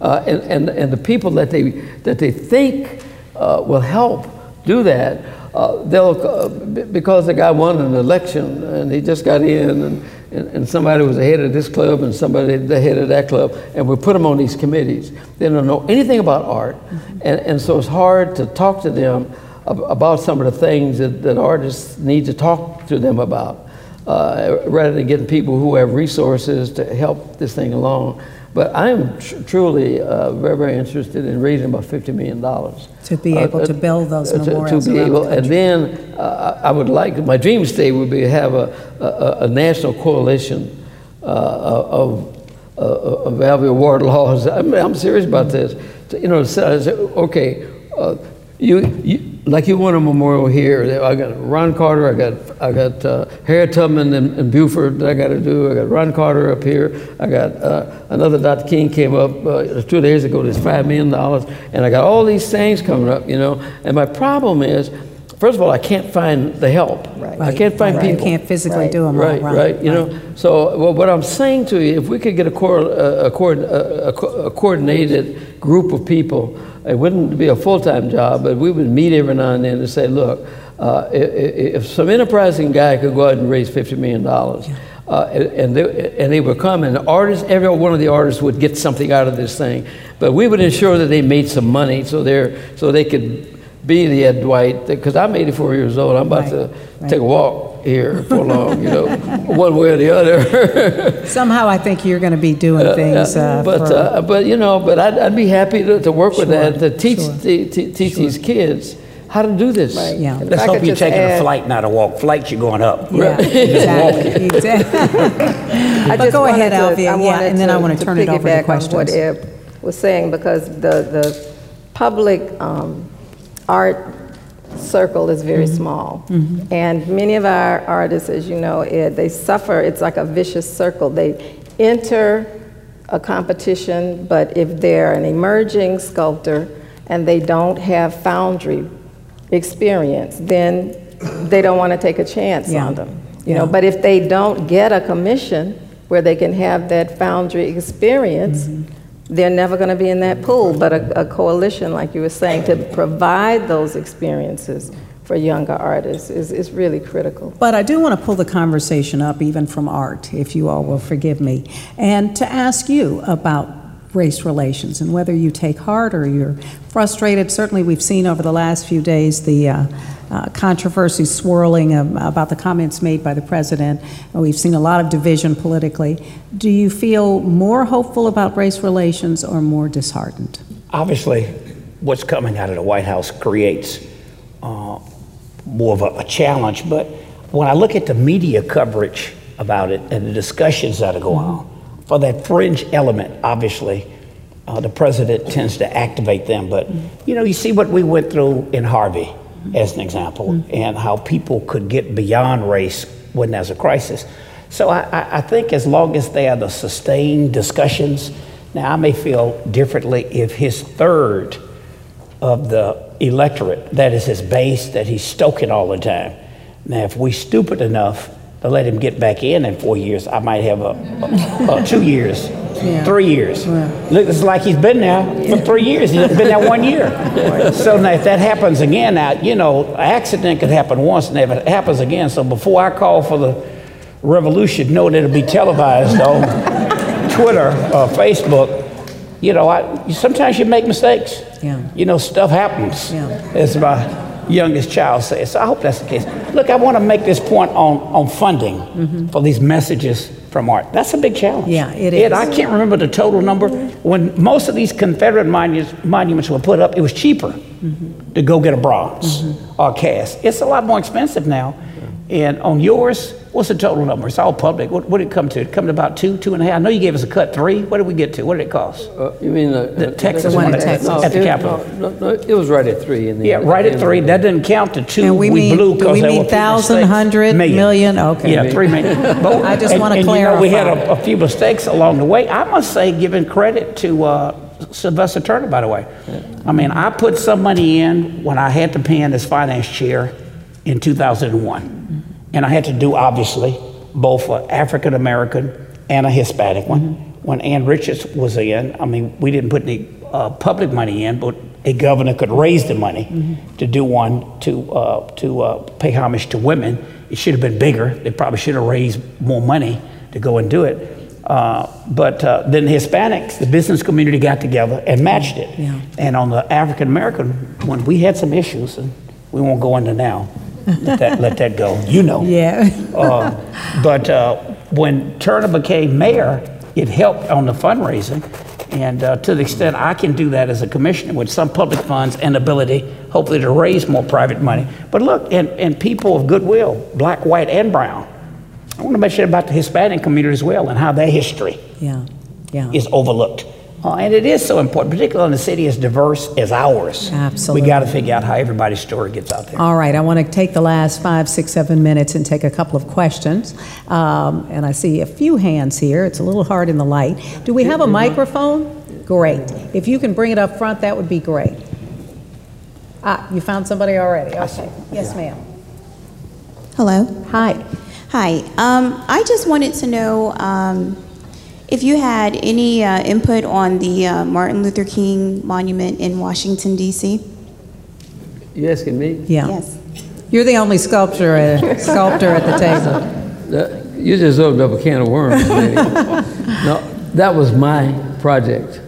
uh, and, and and the people that they that they think uh, will help do that uh, they'll, uh, because the guy won an election and he just got in and, and, and, somebody was the head of this club and somebody the head of that club and we put them on these committees. They don't know anything about art mm-hmm. and, and so it's hard to talk to them about some of the things that, that artists need to talk to them about uh, rather than getting people who have resources to help this thing along. But I am tr- truly uh, very, very interested in raising about $50 million. To be able uh, to build those memorials. To, to be able, the and then uh, I would like, my dream state would be to have a, a, a national coalition uh, of, uh, of Alvia Wardlaws. I mean, I'm serious about this. You know, okay, uh, you, you like you want a memorial here. I got Ron Carter, I got I got uh, Harriet Tubman in, in Beaufort that I got to do. I got Ron Carter up here. I got uh, another Dr. King came up uh, two days ago. There's five million dollars, and I got all these things coming up. You know, and my problem is. First of all, I can't find the help. Right. I can't find right. people. You can't physically right. do them. Right, right. right. You know, so well, what I'm saying to you, if we could get a, co- a, co- a, a coordinated group of people it wouldn't be a full-time job, but we would meet every now and then and say, look, uh, if, if, some enterprising guy could go out and raise $50 million, yeah. uh, and, they, and they would come, and the artists, every one of the artists would get something out of this thing. But we would ensure that they made some money so, they're, so they could be the Ed Dwight, because I'm 84 years old. I'm about right. to right. take a walk here for long, you know, one way or the other. Somehow, I think you're going to be doing uh, things. Uh, but for... uh, but you know, but I'd, I'd be happy to, to work sure. with that to teach sure. the, to teach sure. these kids how to do this. Right. Yeah. Let's hope you're taking add, a flight, not a walk. Flights, you're going up. Yeah, exactly. exactly. but go ahead, Alvia. Yeah, and then I want to turn it over to questions. What Ed was saying, because the the public um, art circle is very mm-hmm. small. Mm-hmm. And many of our artists, as you know, Ed, they suffer, it's like a vicious circle. They enter a competition, but if they're an emerging sculptor and they don't have foundry experience, then they don't want to take a chance yeah. on them. You yeah. know, but if they don't get a commission where they can have that foundry experience, mm-hmm they're never going to be in that pool, but a, a, coalition, like you were saying, to provide those experiences for younger artists is, is really critical. But I do want to pull the conversation up, even from art, if you all will forgive me, and to ask you about race relations and whether you take heart or you're frustrated. Certainly, we've seen over the last few days the uh, uh, controversy swirling um, about the comments made by the president. We've seen a lot of division politically. Do you feel more hopeful about race relations or more disheartened? Obviously, what's coming out of the White House creates uh, more of a, a challenge. But when I look at the media coverage about it and the discussions that are going on, for that fringe element, obviously, uh, the president tends to activate them. But you know, you see what we went through in Harvey, as an example, and how people could get beyond race when there's a crisis. So I, I, think as long as they are the sustained discussions, now I may feel differently if his third of the electorate, that is his base, that he's stoking all the time. Now, if we stupid enough let him get back in in four years, I might have a, a, a two years, three years. Look, it's like he's been there for three years. He's been there one year. So now, if that happens again, now you know, an accident could happen once, and if it happens again, so before I call for the revolution, know that it'll be televised on Twitter or Facebook. You know, I, sometimes you make mistakes. Yeah. You know, stuff happens. Yeah. As my youngest child says. So I hope that's the case. Look, I want to make this point on, on funding mm-hmm. for these messages from art. That's a big challenge. Yeah, it is. Ed. I can't remember the total number. When most of these Confederate monuments, monuments were put up, it was cheaper mm-hmm. to go get a bronze mm-hmm. or a cast. It's a lot more expensive now. And on yours, what's the total number? It's all public. What, what did it come to? It come to about two, two and a half. I know you gave us a cut three. What did we get to? What did it cost? Uh, you mean uh, The uh, Texas one one at, Texas. at the it- Capitol. No, no, no, it was right at three in the Yeah, end. right at three. That didn't count the two And we we, mean- blew because we there mean were a few thousand, mistakes. hundred, million? Okay. Yeah, three million. But- I just and- wanna and, You know, we had a, a few mistakes along the way. I must say, giving credit to uh, Sylvester Turner, by the way. I mean, I put some money in when I had to pay in as finance chair in 2001, and I had to do obviously both an African American and a Hispanic one. When Ann Richards was in, I mean, we didn't put any uh, public money in, but a governor could raise the money to do one to uh, to uh, pay homage to women. It should have been bigger. They probably should have raised more money to go and do it. Uh, but uh, then the Hispanics, the business community got together and matched it. Yeah. And on the African American one, we had some issues, and we won't go into now. Let that, let that go. You know. Yeah. Uh, but uh, when Turner became mayor, it helped on the fundraising. And uh, to the extent I can do that as a commissioner with some public funds and ability, hopefully, to raise more private money. But look, and, and people of goodwill, black, white, and brown. I want to mention about the Hispanic community as well and how their history Yeah. Yeah. is overlooked. Uh, and it is so important, particularly in a city as diverse as ours. Absolutely. We got to figure out how everybody's story gets out there. All right, I want to take the last five, six, seven minutes and take a couple of questions. Um, and I see a few hands here. It's a little hard in the light. Do we have a microphone? Great. If you can bring it up front, that would be great. Ah, you found somebody already. Okay. Yes, ma'am. Hello. Hi. Hi. Um, I just wanted to know um, if you had any uh, input on the uh, Martin Luther King Monument in Washington, D.C. You asking me? Yeah. Yes. You're the only sculptor, uh, sculptor at the table. That- You just opened up a can of worms. No, that was my project.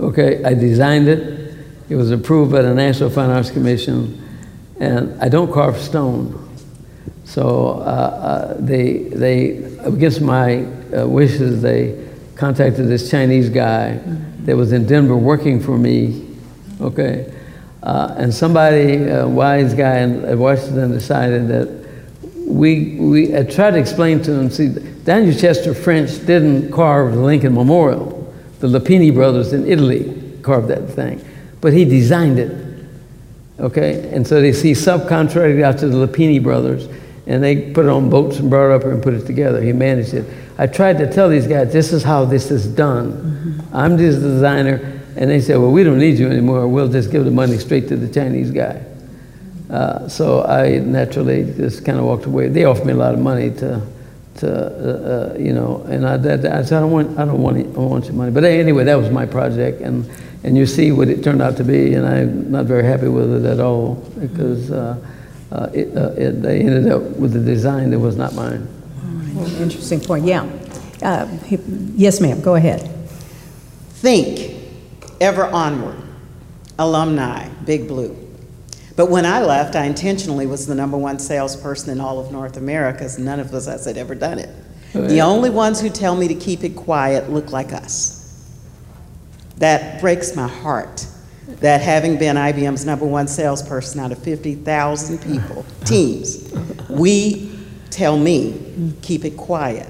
Okay, I designed it. It was approved by the National Fine Arts Commission, and I don't carve stone. So uh, uh, they, they, against my uh, wishes, they contacted this Chinese guy that was in Denver working for me. Okay, uh, and somebody, a wise guy in Washington, decided that we, we I tried to explain to him, see, Daniel Chester French didn't carve the Lincoln Memorial. The Lapini brothers in Italy carved that thing, but he designed it. Okay, and so they see subcontracted out to the Lapini brothers, and they put it on boats and brought it up here and put it together. He managed it. I tried to tell these guys, this is how this is done. I'm just the designer, and they said, well, we don't need you anymore. We'll just give the money straight to the Chinese guy. Uh, so I naturally just kind of walked away. They offered me a lot of money to, to uh, uh, you know, and I, that, I said, I don't want, I don't want, it, I want your money. But anyway, that was my project, and and you see what it turned out to be, and I'm not very happy with it at all because uh, it, uh, it, they ended up with a design that was not mine. Interesting point, yeah. Uh, he- Yes, ma'am, go ahead. Think ever onward, alumni, Big Blue. But when I left, I intentionally was the number one salesperson in all of North America, because none of us had ever done it. The only ones who tell me to keep it quiet look like us. That breaks my heart that having been IBM's number one salesperson out of 50,000 people, teams, we tell me, keep it quiet.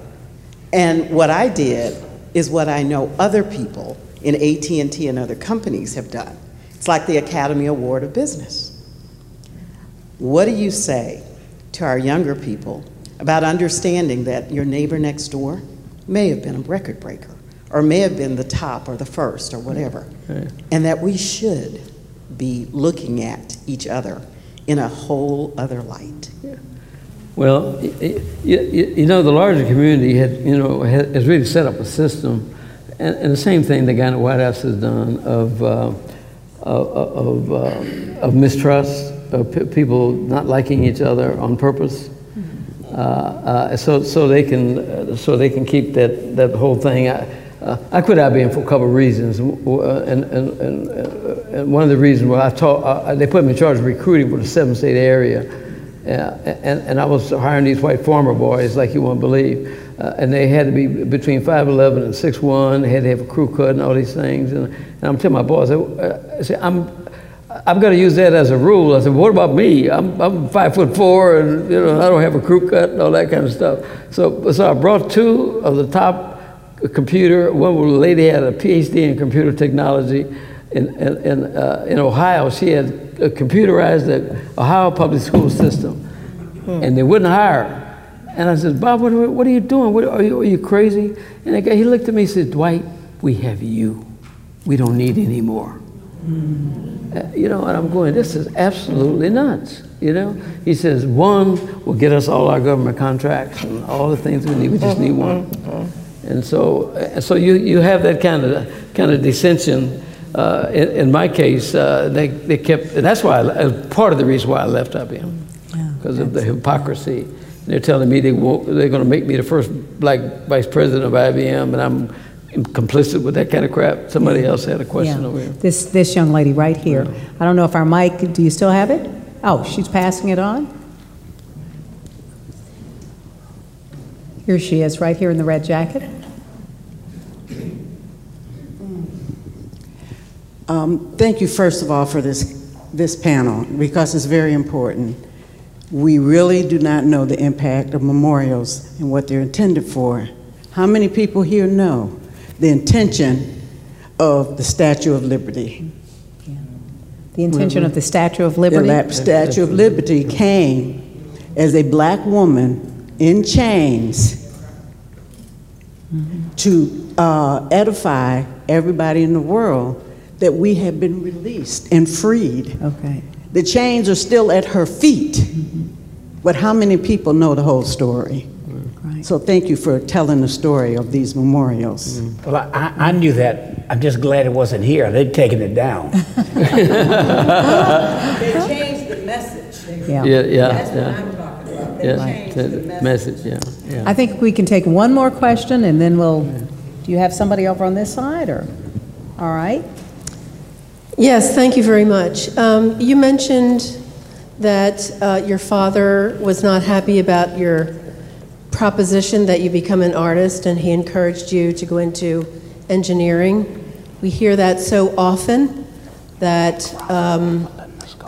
And what I did is what I know other people in AT&T and other companies have done. It's like the Academy Award of Business. What do you say to our younger people about understanding that your neighbor next door may have been a record breaker or may have been the top or the first or whatever, and that we should be looking at each other in a whole other light? Well, y- y- y- you know, the larger community had, you know, has really set up a system, and, and the same thing the guy in the White House has done of, uh, of, of, uh, of mistrust, of pe- people not liking each other on purpose. Uh, uh, so, so they can, uh, so they can keep that, that whole thing. I, uh, I quit IBM for a couple of reasons, uh, and, and, and, uh, and one of the reasons was I taught, uh, they put me in charge of recruiting for the seven state area. Yeah, and, and I was hiring these white farmer boys like you won't believe. Uh, and they had to be between 5'11 and 6'1. They had to have a crew cut and all these things. And, and I'm telling my boss, I, I said, I'm, I've got to use that as a rule. I said, what about me? I'm, I'm five foot four and you know, I don't have a crew cut and all that kind of stuff. So, so I brought two of the top computer, one lady had a PhD in computer technology in, in, in, uh, in Ohio. She had uh, computerized the Ohio public school system and they wouldn't hire her. And I said, Bob, what, are- what are you doing? What, are, you, are you crazy? And the guy, he looked at me and said, Dwight, we have you. We don't need any more. Uh, you know, and I'm going, this is absolutely nuts. You know, he says one will get us all our government contracts and all the things we need. We just need one. And so, uh, so you, you have that kind of kind of dissension. Uh, in, in my case, uh, they, they kept, that's why, I, uh, part of the reason why I left IBM, because of the hypocrisy. They're telling me they won't, they're going to make me the first black vice president of IBM, and I'm complicit with that kind of crap. Somebody else had a question Yeah. over here. This, this young lady right here. I don't know if our mic, do you still have it? Oh, she's passing it on? Here she is, right here in the red jacket. Um, Thank you, first of all, for this, this panel, because it's very important. We really do not know the impact of memorials and what they're intended for. How many people here know the intention of the Statue of Liberty? The intention of the Statue of Liberty. la- Statue of Liberty came as a black woman in chains to uh, edify everybody in the world that we have been released and freed. Okay. The chains are still at her feet, but how many people know the whole story? Right. So thank you for telling the story of these memorials. Mm. Well, I, I I knew that. I'm just glad it wasn't here. They'd taken it down. They changed the message. Yeah. Yeah, yeah, yeah. talking about. Yeah, the message, yeah, yeah. I think we can take one more question and then we'll, do you have somebody over on this side or? All right. Yes, thank you very much. Um, You mentioned that uh, your father was not happy about your proposition that you become an artist, and he encouraged you to go into engineering. We hear that so often, that um,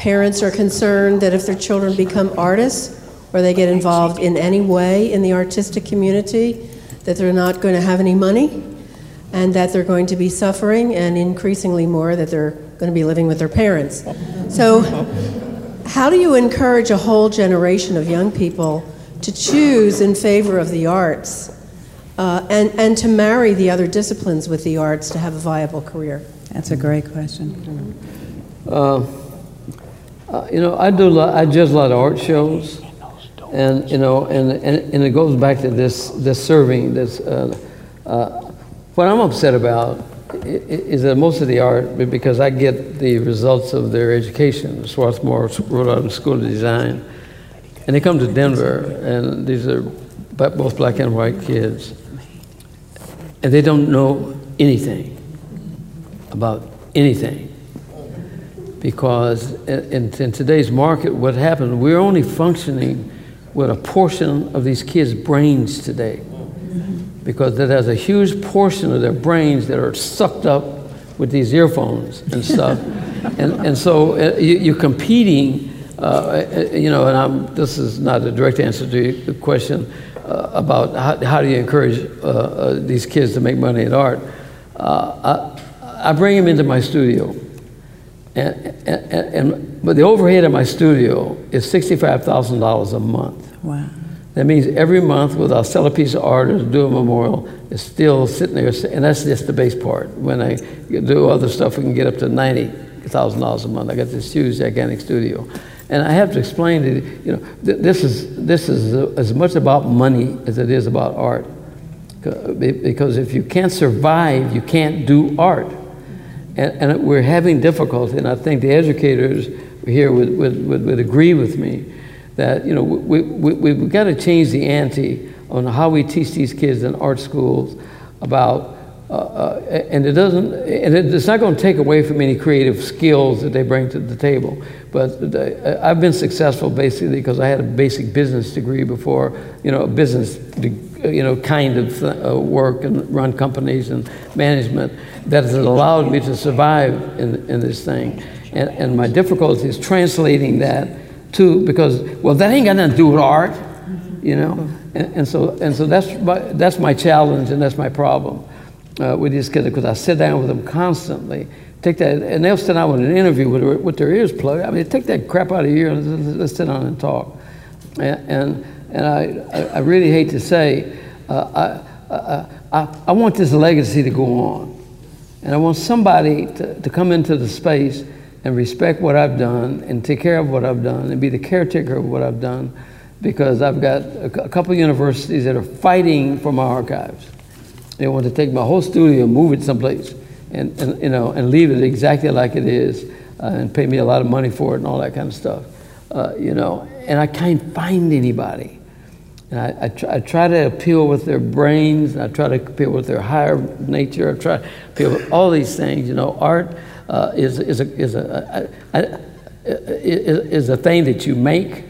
parents are concerned that if their children become artists, or they get involved in any way in the artistic community, that they're not going to have any money, and that they're going to be suffering, and increasingly more that they're going to be living with their parents. So, how do you encourage a whole generation of young people to choose in favor of the arts uh, and, and to marry the other disciplines with the arts to have a viable career? That's a great question. Uh, uh, you know, I do. a lot- I judge a lot of art shows, and you know, and and, and it goes back to this this serving. This uh, uh, what I'm upset about i- i- is that most of the art, because I get the results of their education, Swarthmore Rhode Island School of Design, and they come to Denver, and these are both black and white kids, and they don't know anything about anything. Because in, in today's market, what happens, we're only functioning with a portion of these kids' brains today. Because there's a huge portion of their brains that are sucked up with these earphones and stuff. and, and so uh, you, you're competing, uh, uh, you know, and I'm, this is not a direct answer to the question uh, about how, how do you encourage uh, uh, these kids to make money in art. I, I bring them into my studio. And, and, and, but the overhead of my studio is $65,000 a month. Wow. That means every month, whether I sell a piece of art or do a memorial, it's still sitting there, and that's just the base part. When I do other stuff, we can get up to $90,000 a month. I got this huge, gigantic studio. And I have to explain that, you know, th this is, this is uh, as much about money as it is about art. Because if you can't survive, you can't do art. And, and we're having difficulty, and I think the educators here would, would, would, would agree with me that you know we, we, we've got to change the ante on how we teach these kids in art schools about uh, uh, and it doesn't and it's not going to take away from any creative skills that they bring to the table. But the, I've been successful basically because I had a basic business degree before you know a business you know kind of uh, work and run companies and management that has allowed me to survive in, in this thing. And, and my difficulty is translating that to because well that ain't got nothing to do with art you know? And, and so and so that's my, that's my challenge and that's my problem uh, with these kids because I sit down with them constantly. Take that and they'll sit down with an interview with, with their ears plugged. I mean take that crap out of here and let's, sit down and talk. And and, and I, I really hate to say uh, I, I, I want this legacy to go on. And I want somebody to, to come into the space and respect what I've done and take care of what I've done and be the caretaker of what I've done because I've got a, couple universities that are fighting for my archives. They want to take my whole studio and move it someplace and, and you know, and leave it exactly like it is uh, and pay me a lot of money for it and all that kind of stuff. Uh, you know, and I can't find anybody. And I, I, try, I, try, to appeal with their brains, I try to appeal with their higher nature. I try to appeal with all these things. You know, art uh, is, is, a, is, a, a, a, is a thing that you make,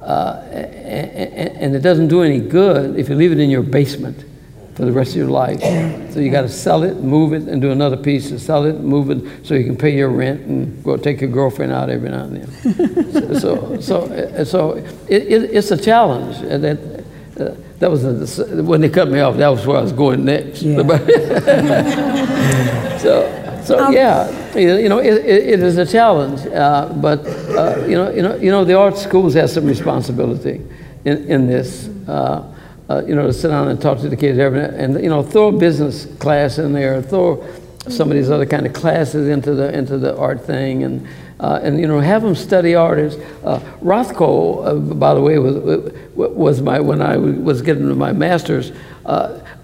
uh, and, and, it doesn't do any good if you leave it in your basement for the rest of your life. So you got to sell it, move it, and do another piece, and sell it, move it, so you can pay your rent and go take your girlfriend out every now and then. so, so, so, it, it, it's a challenge. And that, uh, that was a, when they cut me off. That was where I was going next. Yeah. so. So um, yeah, you know, it, it is a challenge, uh, but uh, you know, you know, you know, the art schools have some responsibility in, in this. Uh, uh, you know, to sit down and talk to the kids every and you know, throw a business class in there, throw some of these other kind of classes into the into the art thing, and uh, and you know, have them study artists. Uh, Rothko, uh, by the way, was was my when I was getting my master's.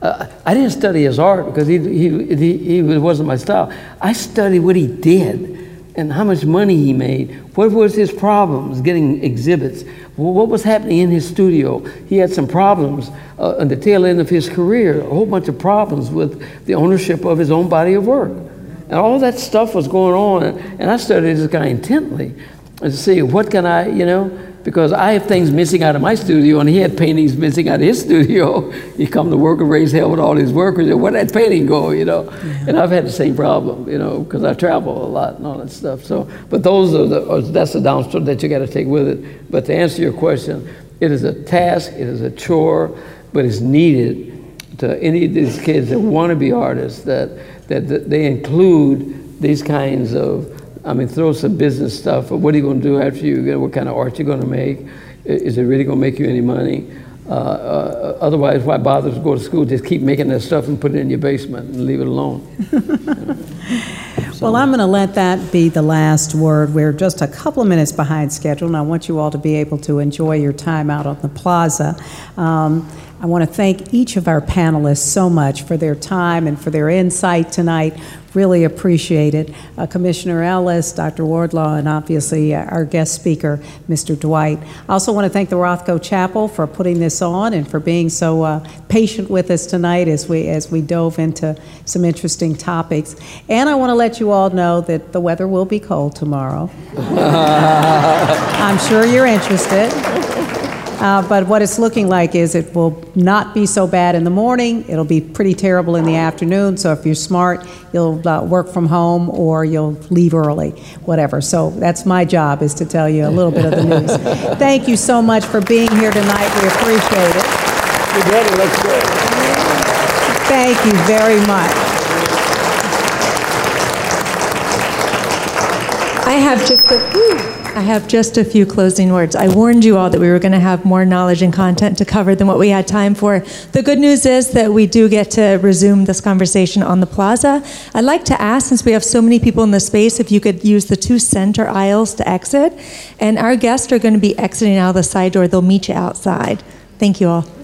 Uh, I didn't study his art because he, he, he, he, wasn't my style. I studied what he did and how much money he made. What was his problems getting exhibits? What was happening in his studio? He had some problems uh, on the tail end of his career, a whole bunch of problems with the ownership of his own body of work. And all that stuff was going on. And I studied this guy intently to see what can I, you know, because I have things missing out of my studio, and he had paintings missing out of his studio. he come to work and raise hell with all his workers, and where that painting go, you know? Yeah. And I've had the same problem, you know, because I travel a lot and all that stuff. So, but those are the that's the downstroke that you got to take with it. But to answer your question, it is a task, it is a chore, but it's needed to any of these kids that want to be artists that, that that they include these kinds of I mean, throw some business stuff. What are you going to do after you get? What kind of art you going to make? Is it really going to make you any money? Uh, uh, otherwise, why bother to go to school? Just keep making that stuff and put it in your basement and leave it alone. Well, I'm going to let that be the last word. We're just a couple of minutes behind schedule, and I want you all to be able to enjoy your time out on the plaza. Um, I want to thank each of our panelists so much for their time and for their insight tonight. Really appreciate it. Uh, Commissioner Ellis, Dr. Wardlaw, and obviously uh, our guest speaker, Mr. Dwight. I also want to thank the Rothko Chapel for putting this on and for being so uh, patient with us tonight as we as we dove into some interesting topics. And I want to let you all know that the weather will be cold tomorrow. I'm sure you're interested. Uh, but what it's looking like is it will not be so bad in the morning. It'll be pretty terrible in the afternoon. So if you're smart, you'll uh, work from home or you'll leave early, whatever. So that's my job is to tell you a little bit of the news. Thank you so much for being here tonight. We appreciate it. Your daughter looks good. Thank you very much. I have just a, I have just a few closing words. I warned you all that we were going to have more knowledge and content to cover than what we had time for. The good news is that we do get to resume this conversation on the plaza. I'd like to ask, since we have so many people in the space, if you could use the two center aisles to exit. And our guests are going to be exiting out of the side door. They'll meet you outside. Thank you all.